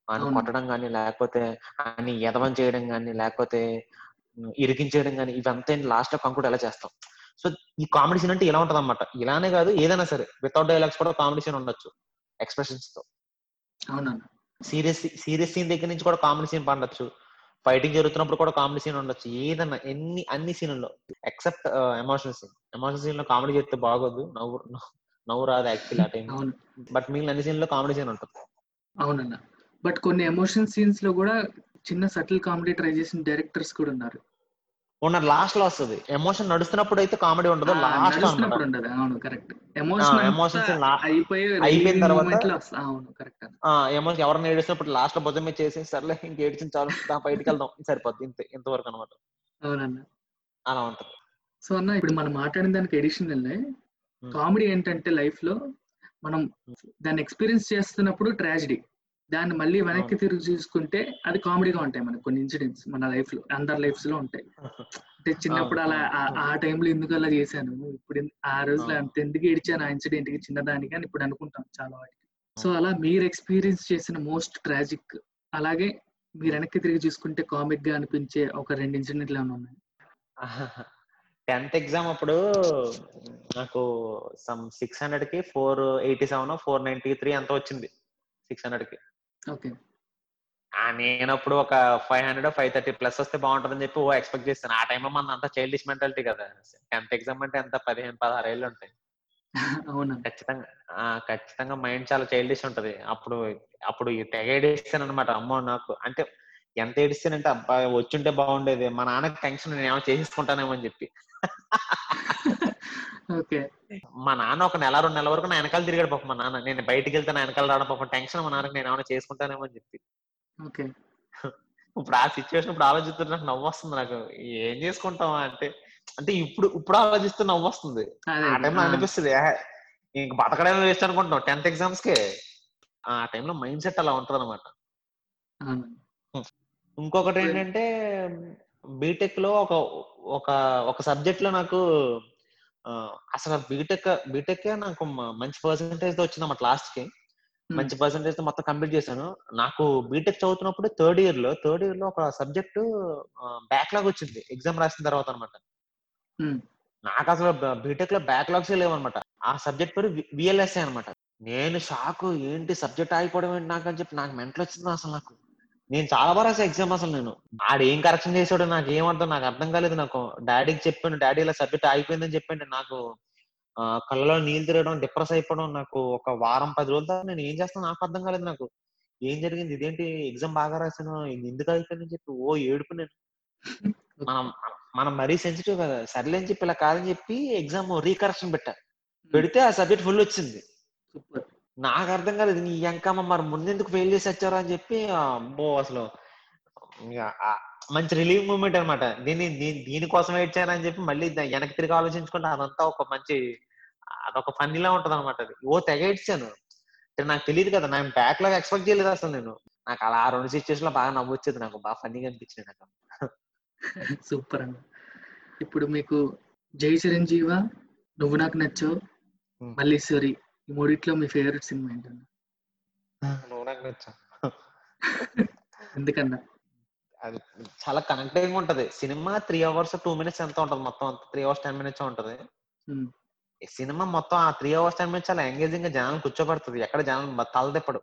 ఆయన. కొట్టడం కానీ లేకపోతే ఆయన ఎదవం చేయడం కానీ లేకపోతే ఇరికించేయడం కానీ ఇవంతా లాస్ట్లో కంక్లూడ్ ఎలా చేస్తాం? సో ఈ కామెడీ సీన్ అంటే ఇలా ఉంటది అనమాట ఇలానే కాదు ఏదైనా సరే వితౌట్ డైలాగ్స్ కూడా కామెడీ సీన్ ఉండొచ్చు ఎక్స్ప్రెషన్స్తో సీరియస్ సీరియస్ సీన్ దగ్గర నుంచి కూడా కామెడీ సీన్ పండొచ్చు. ఫైటింగ్ జరుగుతున్నప్పుడు కూడా కామెడీ సీన్ ఉండొచ్చు. ఏదన్నా ఎన్ని అన్ని సీన్లలో ఎక్సెప్ట్ ఎమోషనల్ సీన్. ఎమోషనల్ సీన్లో కామెడీ చేస్తే బాగోదు నవ్వు నవ్వు రాదు యాక్చువల్ ఆ టైం బట్ మిగిలిన అన్ని సీన్లో కామెడీ సీన్ ఉంటుంది. అవునన్న. బట్ కొన్ని ఎమోషన్ సీన్స్లో కూడా చిన్న సటిల్ కామెడీ ట్రై చేసిన డైరెక్టర్స్ కూడా ఉన్నారు. ఉన్న లాస్ట్లో వస్తుంది. ఎమోషన్ నడుస్తున్నప్పుడు అయితే కామెడీ ఉండదు లాస్ట్ నడుస్తున్నప్పుడు ఉండదు. అవును కరెక్ట్ ఎమోషన్ అయిపోయి అయిపోయిన తర్వాత- అవును కరెక్ట్ ఎమోషన్ ఎవరైనా ఏడిసినప్పుడు లాస్ట్లో భుజం మీద చేసి సర్లే ఇంక ఏడిచిన చాలు బయటికి వెళ్దాం. సరిపోద్ది ఇంత ఇంతవరకు అనమాట అవునన్న. అలా ఉంటది. సో అన్న ఇప్పుడు మనం మాట్లాడిన దానికి ఎడిషనల్. కామెడీ ఏంటంటే లైఫ్లో మనం దాన్ని ఎక్స్పీరియన్స్ చేస్తున్నప్పుడు ట్రాజిడీ దాన్ని మళ్ళీ వెనక్కి తిరిగి చూసుకుంటే అది కామెడీగా ఉంటాయి మనకు కొన్ని ఇన్సిడెంట్స్ మన లైఫ్లో అందరి లైఫ్స్లో ఉంటాయి. అంటే చిన్నప్పుడు అలా ఆ- టైంలో ఎందుకు అలా చేశాను? ఇప్పుడు ఆ రోజులో. అంత ఎందుకు ఏడిచాను? ఆ ఇన్సిడెంట్కి చిన్నదానికి అని ఇప్పుడు అనుకుంటాం చాలా వాటికి. సో అలా మీరు ఎక్స్పీరియన్స్ చేసిన మోస్ట్ ట్రాజిక్ అలాగే మీరు వెనక్కి తిరిగి చూసుకుంటే కామిక్గా అనిపించే ఒక రెండు ఇన్సిడెంట్లు ఏమైనా ఉన్నాయి? టెన్త్ ఎగ్జామ్ అప్పుడు నాకు సమ్ సిక్స్ హండ్రెడ్కి four eighty seven four ninety three అంత వచ్చింది. సిక్స్ హండ్రెడ్కి. ఓకే. ఆ నేను అప్పుడు ఒక five hundred five thirty plus వస్తే బాగుంటుందని చెప్పి ఓ ఎక్స్పెక్ట్ చేస్తాను. ఆ టైంలో మన అంతా చైల్డిష్ మెంటాలిటీ కదా. టెన్త్ ఎగ్జామ్ అంటే ఎంత? పదిహేను పదహారు ఏళ్ళు ఉంటాయి. అవునా? ఖచ్చితంగా ఆ ఖచ్చితంగా మైండ్ చాలా చైల్డిష్ ఉంటది. అప్పుడు అప్పుడు తెగ ఏడిస్తాను అనమాట అమ్మో నాకు అంటే ఎంత ఏడిస్తానంటే అబ్బా వచ్చుంటే బాగుండేది. మా నాన్నకి టెన్షన్ నేను ఏమో చేసేసుకుంటానేమో అని చెప్పి. ఓకే. మా నాన్న ఒక నెల రెండు నెలల వరకు నా వెనకాల తిరిగాడు పాపం మా నాన్న. నేను బయటికి వెళ్తే నా వెనకాల రావడం పాపం టెన్షన్ మా నాన్నకి నేను ఏమైనా చేసుకుంటానేమో అని చెప్పి. ఓకే. ఇప్పుడు ఆ సిచ్యువేషన్ ఇప్పుడు ఆలోచిస్తుంటే నాకు నవ్వు వస్తుంది నాకు. ఏం చేసుకుంటాం అంటే అంటే ఇప్పుడు ఇప్పుడు ఆలోచిస్తే నవ్వు వస్తుంది. ఆ. టైంలో అనిపిస్తుంది "ఏహే, ఇంక బతకడమే వేస్ట్ అనుకుంటున్నావు. టెన్త్ ఎగ్జామ్స్కి ఆ టైంలో మైండ్ సెట్ అలా ఉంటది అనమాట. ఇంకొకటి ఏంటంటే బీటెక్లో ఒక ఒక ఒక సబ్జెక్ట్లో నాకు అసలు బీటెక్ బీటెక్ నాకు మంచి పర్సంటేజ్తో వచ్చింది అన్నమాట లాస్ట్కి. మంచి పర్సంటేజ్తో మొత్తం కంప్లీట్ చేశాను. నాకు బీటెక్ చదువుతున్నప్పుడు థర్డ్ ఇయర్లో థర్డ్ ఇయర్లో ఒక సబ్జెక్ట్ బ్యాక్లాగ్ వచ్చింది. ఎగ్జామ్ రాసిన తర్వాత అనమాట. నాకు అసలు బీటెక్లో బ్యాక్లాగ్స్ లేవన్నమాట. ఆ సబ్జెక్ట్ పేరు విఎల్ఎస్ఏ అనమాట నేను షాక్ ఏంటి సబ్జెక్ట్ ఆగిపోవడం ఏంటి నాకు అని చెప్పి నాకు మెంటల్ వచ్చింది అసలు నాకు. నేను చాలా బాగా రాసా ఎగ్జామ్ అసలు నేను. ఆడు ఏం కరెక్షన్ చేసాడో నాకు ఏమర్థం నాకు అర్థం కాలేదు నాకు. డాడీకి చెప్పాను డాడీ ఇలా సబ్జెక్ట్ ఆగిపోయిందని చెప్పండి. నాకు ఆ, కళ్ళలో నీళ్ళు తిరగడం డిప్రెస్ అయిపోవడం నాకు ఒక వారం పది రోజుల నేను ఏం చేస్తాను నాకు అర్థం కాలేదు నాకు. ఏం జరిగింది? ఇదేంటి ఎగ్జామ్ బాగా ఇది ఎందుకు అయిపోయిందని చెప్పి ఓ ఏడుపు నేను. మనం మనం మరీ సెన్సిటివ్ కదా. సర్లే అని చెప్పి ఇలా కాదని చెప్పి ఎగ్జామ్ రీకరెక్షన్ పెట్టా. పెడితే ఆ సబ్జెక్ట్ ఫుల్ వచ్చింది. సూపర్ నాకు అర్థం కాలేదు. నీ ఎంకమ్మ మరి ముందెందుకు ఫెయిల్ చేసి వచ్చారా అని చెప్పి అబ్బో అసలు మంచి రిలీవ్ మూమెంట్ అనమాట దీన్ని దీనికోసం ఏడ్చానని చెప్పి మళ్ళీ వెనక్కి తిరిగి ఆలోచించుకుంటే అదంతా ఒక మంచి అదొక ఫన్నీలా ఉంటది అనమాట అది. ఓ తెగ ఏడ్చాను. అంటే నాకు తెలియదు కదా నేను బ్యాక్ లాగా ఎక్స్పెక్ట్ చేయలేదు అసలు నేను. నాకు అలా ఆ రెండు సిచ్యువేషన్లో బాగా నవ్వు వచ్చేది నాకు. బాగా ఫన్నీగా అనిపించింది నాకు. సూపర్ అన్న. ఇప్పుడు మీకు జై చిరంజీవ నువ్వు నాకు నచ్చావు. మల్లీశ్వరి ఈ మూడిట్లో మీ ఫేవరెట్ సినిమా ఏంటన్నా నువ్వు నాకు నచ్చావు ఎందుకన్నా అది చాలా కనెక్టింగ్ ఉంటది. Cinema three hours two minutes ఎంత ఉంటది మొత్తం అంత? త్రీ అవర్స్ టెన్ మినిట్స్ ఉంటది. సినిమా మొత్తం ఆ త్రీ అవర్స్ టెన్ మినిట్స్ చాలా ఎంగేజింగ్గా జనాలు కూర్చోబడుతుంది. ఎక్కడ జనాలు తలదిప్పడు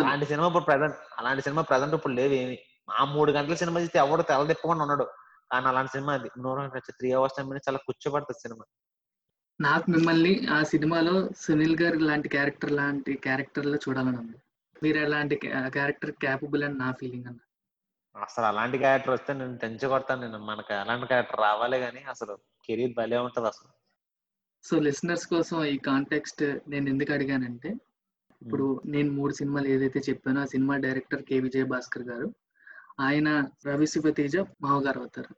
అలాంటి సినిమా ఇప్పుడు ప్రజెంట్ అలాంటి సినిమా ప్రజెంట్ ఇప్పుడు లేవు ఏమి. ఆ మూడు గంటల సినిమా చూస్తే ఎవడు తెలదిప్పకుండా ఉన్నాడు కానీ అలాంటి సినిమా అది. నూరు త్రీ అవర్స్ టెన్ మినిట్స్ చాలా కూర్చోబడుతుంది సినిమా. నాకు మిమ్మల్ని ఆ సినిమాలో సునీల్ గారి లాంటి క్యారెక్టర్ లాంటి క్యారెక్టర్లో చూడాలని ఉంది మీరు ఎలాంటి క్యారెక్టర్ క్యాపబుల్ అని నా ఫీలింగ్ అన్న? అసలు అలాంటి క్యారెక్టర్ వస్తే నేను తెంచి కొడతాను. నేను మనకి అలాంటి క్యారెక్టర్ రావాలి కానీ అసలు కెరీర్ భలే ఉంటది అసలు. సో లిసనర్స్ కోసం ఈ కాంటెక్స్ట్ నేను ఎందుకు అడిగానంటే ఇప్పుడు నేను మూడు సినిమాలు ఏదైతే చెప్పానో ఆ cinema director K. Vijaya Bhaskar గారు ఆయన రవి శివతేజ మావగారు అవుతారు.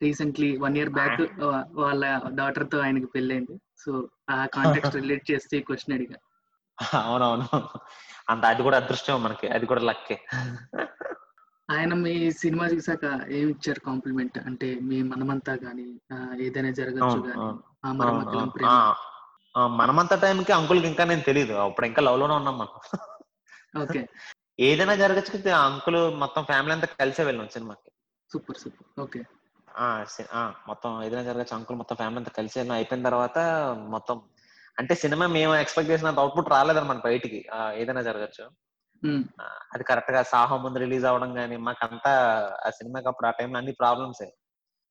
రీసెంట్లీ వన్ ఇయర్ బ్యాక్ వాళ్ళ డాటర్తో ఆయనకి పెళ్ళైంది. సో ఆ కాంటెక్స్ట్ రిలేట్ చేస్తే క్వశ్చన్ అడిగా. అవునవును. అంత అది కూడా అదృష్టం మనకి అది కూడా లక్కే ఆయన మీ సినిమా చూసాక ఏమి ఇచ్చారు కాంప్లిమెంట్ అంటే మీ మనమంతా గానీ ఏదైనా జరగచ్చు గానీ మనమంత టైంకి అంకుల్కి ఇంకా నేను తెలియదు అప్పుడు ఇంకా లవ్లోనే ఉన్నాం మనం. ఓకే. ఏదైనా జరగచ్చు అంకుల్ మొత్తం ఫ్యామిలీ అంతా కలిసే వెళ్ళాం సినిమాకి. Super super. ఓకే. మొత్తం ఏదైనా జరగచ్చు. అంకుల్ మొత్తం ఫ్యామిలీ అంతా కలిసి అయిపోయిన తర్వాత మొత్తం అంటే సినిమా మేము ఎక్స్పెక్ట్ చేసినంత అవుట్పుట్ రాలేదన్నమాట బయటికి. ఏదైనా జరగచ్చు. అది కరెక్ట్గా సాహో ముందు రిలీజ్ అవ్వడం కానీ మాకంతా ఆ సినిమాకి అప్పుడు ఆ టైంలో అన్ని ప్రాబ్లమ్స్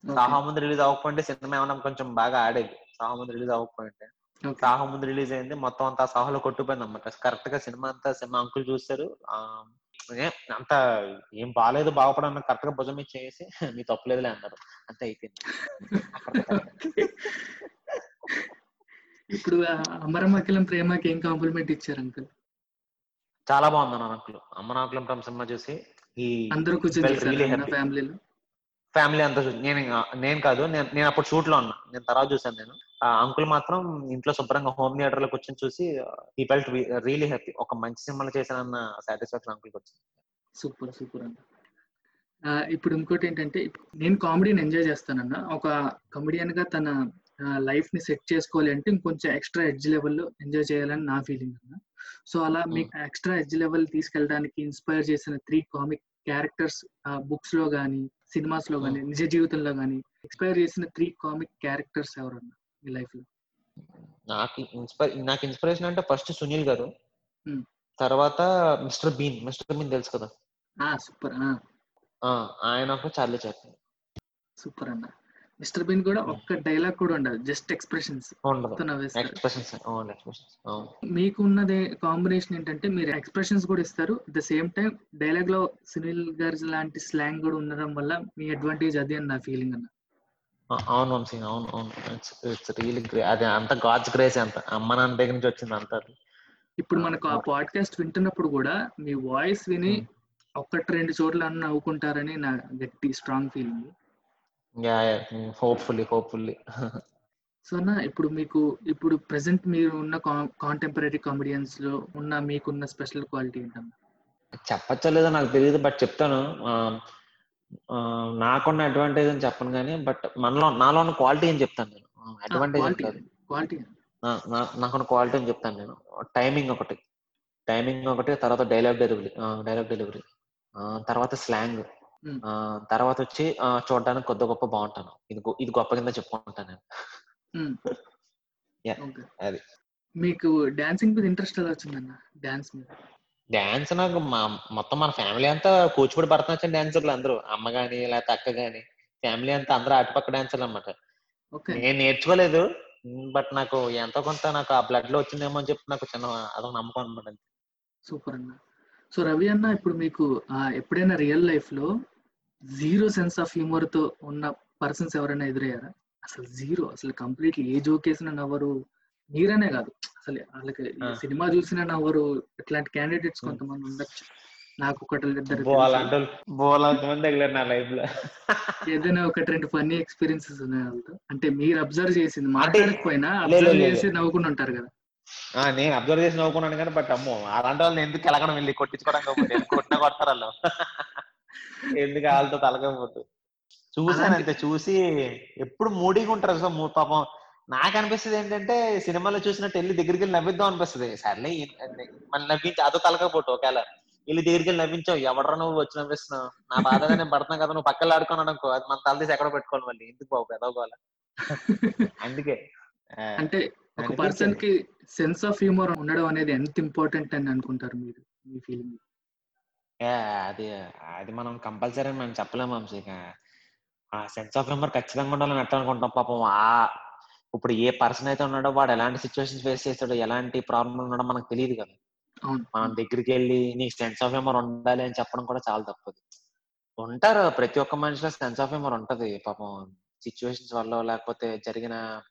సాహో ముందు రిలీజ్ అవ్వకపోతే సినిమా ఏమన్నా కొంచెం బాగా ఆడేది. సాహో ముందు రిలీజ్ అవ్వకపోతే ఓకే. సాహో ముందు రిలీజ్ అయింది మొత్తం అంతా సాహోలో కొట్టుపోయింది అనమాట కరెక్ట్గా సినిమా అంతా సినిమా అంకుల్ చూస్తారు. అంత ఏం బాగాలేదు బాగుపడని కరెక్ట్గా భుజం ఇచ్చేసి మీ తప్పులేదులే అన్నారు. అంతే అయిపోయింది. ఇప్పుడు ఆ అమరమకిలం ప్రేమకి ఏం కాంప్లిమెంట్ ఇచ్చారు అంకుల్ చాలా బాగుంది అన్న అంకుల్ అమ్మనాకులం టం సినిమా చూసి ఈ అందరూ కూర్చొని. ఫ్యామిలీలో ఫ్యామిలీ అంతా నేను నేను కాదు నేను నేను అప్పుడు షూట్లో ఉన్నా. నేను తర్వాత చూసాను నేను. ఆ అంకుల్ మాత్రం ఇంట్లో శుభ్రంగా హోమ్ థియేటర్లో కూర్చొని చూసి ఈ ఫెల్ట్ రియలీ హ్యాపీ ఒక మంచి సినిమాలు చేశానన్న సాటిస్ఫాక్షన్ అంకుల్ వచ్చింది. సూపర్ సూపర్ అన్న ఇప్పుడు ఇంకోటి ఏంటంటే నేను కామెడీని ఎంజాయ్ చేస్తానన్న. ఒక కమెడియన్గా తన లైఫ్ని సెట్ చేసుకోవాలి అంటే ఇంకొంచెం ఎక్స్ట్రా ఎడ్జ్ లెవెల్లో ఎంజాయ్ చేయాలని నా ఫీలింగ్ అన్న. సో అలా మీకు ఎక్స్ట్రా ఎడ్జ్ లెవెల్ తీసుకెళ్ళడానికి ఇన్స్పైర్ చేసిన త్రీ కామిక్ క్యారెక్టర్స్ బుక్స్లో గానీ సినిమాస్లో గానీ నిజ జీవితంలో గానీ ఇన్స్పైర్ చేసిన త్రీ కామిక్ క్యారెక్టర్స్ ఎవరన్నా? మీ లైఫ్లో నాకు ఇన్స్పైర్ నాకు ఇన్స్పిరేషన్ అంటే ఫస్ట్ సునీల్ గారు. తర్వాత మిస్టర్ బీన్ మిస్టర్ బీన్ తెలుసు కదా? ఆ సూపర్ ఆ, ఆయన ఒక చార్లీ చాప్లిన్. సూపర్ అన్న. మిస్టర్ బీన్ కూడా ఒక్క డైలాగ్ కూడా ఉండదు జస్ట్ ఎక్స్ప్రెషన్స్ ఎక్స్ప్రెషన్స్ మీకు ఉన్నదే కాంబినేషన్ ఏంటంటే మీరు ఎక్స్ప్రెషన్స్ కూడా ఇస్తారు అట్ ద సేమ్ టైం డైలాగ్లో సునీల్ గారి లాంటి స్లాంగ్ కూడా ఉండడం వల్ల మీ అడ్వాంటేజ్ అది అని నా ఫీలింగ్ అన్న. అవును వంశీ అవును అవును. ఇట్స్ ఇట్స్ రియలీ గ్రే అది అంత గాడ్స్ గ్రేస్ అంత. అమ్మ నాన్న దగ్గర నుంచి వచ్చింది అంత అది. ఇప్పుడు మనకు ఆ పాడ్కాస్ట్ వింటున్నప్పుడు కూడా మీ వాయిస్ విని. ఒక్కటి రెండు చోట్ల అన్న నవ్వుకుంటారని నా గట్టి strong feeling. Yeah hopefully hopefully. So అన్న ఇప్పుడు మీకు ఇప్పుడు ప్రెసెంట్ మీరు ఉన్న కాంటెంపరీ కామెడియన్స్లో ఉన్న మీకున్న స్పెషల్ క్వాలిటీ ఏంటన్నా? చెప్పచ్చో లేదో నాకు తెలియదు బట్ చెప్తాను. నాకున్న అడ్వాంటేజ్ అని చెప్పను కానీ బట్ మనలో నాలో ఉన్న క్వాలిటీ అని చెప్తాను నేను. అడ్వాంటేజ్ క్వాలిటీ నాకున్న క్వాలిటీ అని చెప్తాను నేను. టైమింగ్ ఒకటి. టైమింగ్ ఒకటి తర్వాత డైలాగ్ డెలివరీ డైలాగ్ డెలివరీ తర్వాత స్లాంగ్. తర్వాత వచ్చి చూడడానికి కొద్ది గొప్ప బాగుంటాను. ఇది ఇది గొప్ప కింద చెప్పుకుంటాను నేను. అది. మీకు డాన్సింగ్ మీద ఇంట్రెస్ట్ ఎలా వచ్చిందన్న? డాన్స్ మీద. డాన్స్ నాకు మా మొత్తం మన ఫ్యామిలీ అంతా కూచిపూడి భరతనాట్యం డాన్సర్లు అందరూ. అమ్మ గాని లేకపోతే అక్క గాని ఫ్యామిలీ అంతా అందరూ అటుపక్క డాన్సర్లు అన్నమాట. ఓకే. నేను నేర్చుకోలేదు బట్ నాకు ఎంతో కొంత నాకు ఆ బ్లడ్లో వచ్చిందేమో అని చెప్పి నాకు చిన్న అదొక నమ్మకం అనమాట సూపర్ అన్న. సో రవి అన్న ఇప్పుడు మీకు ఎప్పుడైనా రియల్ లైఫ్లో జీరో సెన్స్ ఆఫ్ హ్యూమర్తో ఉన్న పర్సన్స్ ఎవరైనా ఎదురయ్యారా? అసలు జీరో అసలు కంప్లీట్లీ ఏ జోక్ వేసినా నవ్వరు మీరనే కాదు. అసలు వాళ్ళకి. సినిమా చూసినా నవ్వరు ఇట్లాంటి క్యాండిడేట్స్. కొంతమంది ఉండొచ్చు. నాకు ఒకటి నా లైఫ్లో. ఏదైనా ఒకటి రెండు ఫన్నీ ఎక్స్పీరియన్సెస్ ఉన్నాయి వాళ్ళతో. అంటే మీరు అబ్జర్వ్ చేసింది మాట్లాడకపోయినా అబ్జర్వ్ చేసి నవ్వుకుని ఉంటారు కదా. ఆ, నేను అబ్జర్వ్ చేసి నవ్వుకున్నాను కానీ బట్ అమ్మో అలాంటి వాళ్ళని ఎందుకు ఎలగడం వెళ్ళి? కొట్టించుకోవడం కొట్టినా కొడతారు వాళ్ళు? ఎందుకు వాళ్ళతో తలకపోతే? చూసాను అంతే చూసి ఎప్పుడు మూడీగా ఉంటారు అసలు మూ- పాపం నాకు అనిపిస్తుంది ఏంటంటే సినిమాలో చూసినట్టు వెళ్ళి దగ్గరికి వెళ్ళి నవ్విద్దాం అనిపిస్తుంది. సర్లే మనం నవ్వించి అదో తలకపోటు ఒకవేళ వెళ్ళి దగ్గరికి వెళ్ళి నవ్వించావు ఎవడరా నువ్వు వచ్చి నవ్విస్తున్నావు? నా బాధగా నేను పడుతున్నా కదా నువ్వు పక్కన ఆడుకున్నాడు అనుకో అది మన తల తీసి ఎక్కడ పెట్టుకోవాలి మళ్ళీ. ఎందుకు బాబు పెదవుకోవాలి అందుకే. అంటే ఒక. పర్సన్కి సెన్స్ ఆఫ్ హ్యూమర్ ఉండడం అనేది ఎంత ఇంపార్టెంట్ అని అనుకుంటారు మీరు మీ ఫీలింగ్? అది అది మనం కంపల్సరీ అని మనం చెప్పలేము ఆ సెన్స్ ఆఫ్ హ్యూమర్ ఖచ్చితంగా ఉండాలని ఎట్లా అనుకుంటాం? పాపం ఆ ఇప్పుడు ఏ పర్సన్ అయితే ఉన్నాడో వాడు ఎలాంటి సిచ్యువేషన్స్ ఫేస్ చేస్తాడో ఎలాంటి ప్రాబ్లం ఉన్నాడో మనకు తెలియదు కదా. మనం దగ్గరికి వెళ్ళి నీకు సెన్స్ ఆఫ్ హ్యూమర్ ఉండాలి అని చెప్పడం కూడా చాలా తప్పదు. ఉంటారు ప్రతి ఒక్క మనిషిలో సెన్స్ ఆఫ్ హ్యూమర్ ఉంటది. పాపం సిచ్యువేషన్స్ వల్ల లేకపోతే జరిగిన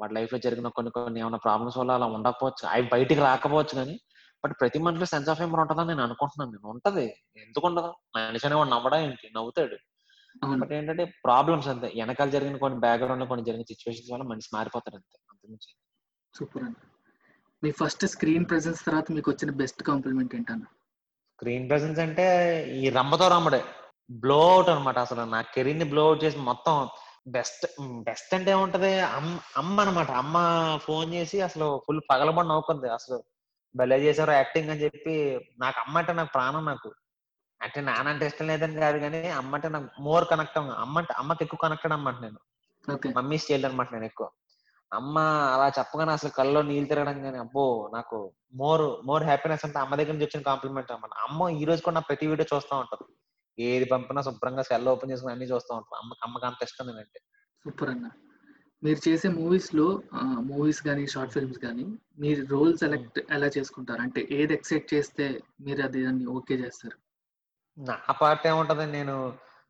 వాడి లైఫ్లో జరిగిన కొన్ని కొన్ని ఏమైనా ప్రాబ్లమ్స్ వల్ల అలా ఉండకపోవచ్చు. అవి బయటికి రాకపోవచ్చు కానీ బట్ ప్రతి మనిషిలో సెన్స్ ఆఫ్ హ్యూమర్ ఉంటుందని నేను అనుకుంటున్నాను. నేను ఉంటది. ఎందుకు ఉండదు? మనిషి అనేవాడు నవ్వడా ఏంటి? నవ్వుతాడు. బట్ ఏంటంటే ప్రాబ్లమ్స్ అంతే. వెనకాల జరిగిన కొన్ని బ్యాక్గ్రౌండ్లో కొన్ని జరిగిన సిచ్యువేషన్స్ వల్ల మనిషి మారిపోతారు అంతే. అంతకుమించి సూపర్ అన్న మీ ఫస్ట్ స్క్రీన్ ప్రెసెన్స్ తర్వాత మీకు వచ్చిన బెస్ట్ కాంప్లిమెంట్ ఏంటన్న? స్క్రీన్ ప్రెసెన్స్ అంటే ఈ రంబతో రమ్మడే బ్లో అవుట్ అనమాట అసలు. నా కెరీర్ని బ్లో అవుట్ చేసి మొత్తం బెస్ట్ బెస్ట్ అంటే ఏముంటది? అమ్మ అమ్మ అనమాట అమ్మ ఫోన్ చేసి అసలు ఫుల్ పగలబడి నవ్వుకుంది. అసలు భలే చేశారు యాక్టింగ్ అని చెప్పి నాకు అమ్మ అంటే నాకు ప్రాణం నాకు. అంటే నాన్న అంటే ఇష్టం లేదని కాదు కానీ అమ్మ అంటే నాకు మోర్ కనెక్ట్ అమ్మ అంటే అమ్మకి ఎక్కువ కనెక్టెడ్ అన్నమాట నేను. మమ్మీ స్టైల్ అనమాట నేను ఎక్కువ. అమ్మ అలా చెప్పగానే అసలు కళ్ళలో నీళ్ళు తిరగడం కానీ అబ్బో నాకు మోర్ మోర్ హ్యాపీనెస్ అంటే అమ్మ దగ్గర నుంచి వచ్చిన కాంప్లిమెంట్ అన్నమాట. అమ్మ ఈ రోజు కూడా నా ప్రతి వీడియో చూస్తూ ఉంటారు ఏది పంపినా శుభ్రంగా సెల్ ఓపెన్ చేసుకుని అన్ని చూస్తూ ఉంటారు అమ్మకి అమ్మకి అంత ఇష్టం నేనంటే. సూపర్ అన్న మీరు చేసే మూవీస్లో మూవీస్ కానీ షార్ట్ ఫిల్మ్స్ కానీ మీరు రోల్ సెలెక్ట్ ఎలా చేసుకుంటారు? అంటే ఏది ఎక్సైట్ చేస్తే మీరు అది దాన్ని ఓకే చేస్తారు? నా పార్ట్ ఏముంటది నేను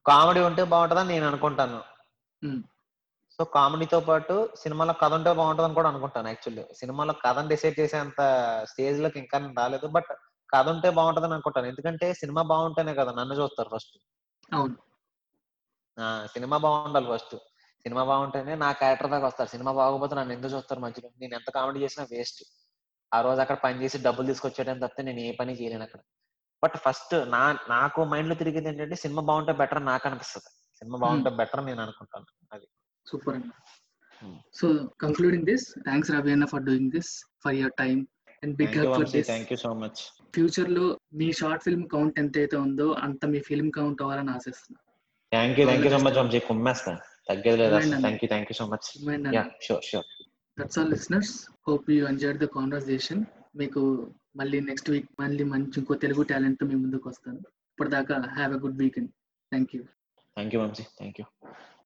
కామెడీ ఉంటే బాగుంటుందని నేను అనుకుంటాను. సో కామెడీతో పాటు సినిమాలో కథ ఉంటే బాగుంటుంది అని కూడా అనుకుంటాను యాక్చువల్లీ సినిమాలో కథను డిసైడ్ చేసేంత స్టేజ్లోకి ఇంకా నేను రాలేదు బట్ కథ ఉంటే బాగుంటుందని అనుకుంటాను. ఎందుకంటే సినిమా బాగుంటేనే కదా నన్ను చూస్తారు ఫస్ట్ అవును. సినిమా బాగుండాలి ఫస్ట్ సినిమా బాగుంటేనే నా క్యారెక్టర్ దాకా వస్తారు. సినిమా బాగోకపోతే నన్ను ఎందుకు చూస్తారు మధ్యలో? నేను ఎంత కామెడీ చేసినా వేస్ట్ ఆ రోజు అక్కడ పని చేసి డబ్బులు తీసుకొచ్చేయడం తప్పితే నేను ఏ పని చేయలేను అక్కడ. బట్ ఫస్ట్ నా నాకు మైండ్లో తిరిగేది ఏంటంటే సినిమా బాగుంటే బెటర్ నాకు అనిపిస్తుంది సినిమా బాగుంటే బెటర్ నేను అనుకుంటాను అది. సూపర్ అన్న Hmm. So concluding this thanks Ravi అన్న for doing this for your time and big for this thank you so much ఫ్యూచర్లో మీ షార్ట్ ఫిల్మ్ కౌంట్ ఎంత అయితే ఉందో అంత మీ ఫిల్మ్ కౌంట్ అవ్వాలని ఆశిస్తున్నా. Thank you thank you so much Vamshi కుమ్మేస్తా. తగ్గేది లేదు thank you thank you so much sure sure that's all listeners hope you enjoyed the conversation మీకు మళ్ళీ నెక్స్ట్ వీక్ మళ్ళీ మంచి ఇంకో తెలుగు టాలెంట్ మీ ముందుకు వస్తాను. ఇప్పటిదాకా have a good weekend thank you thank you Vamshi thank you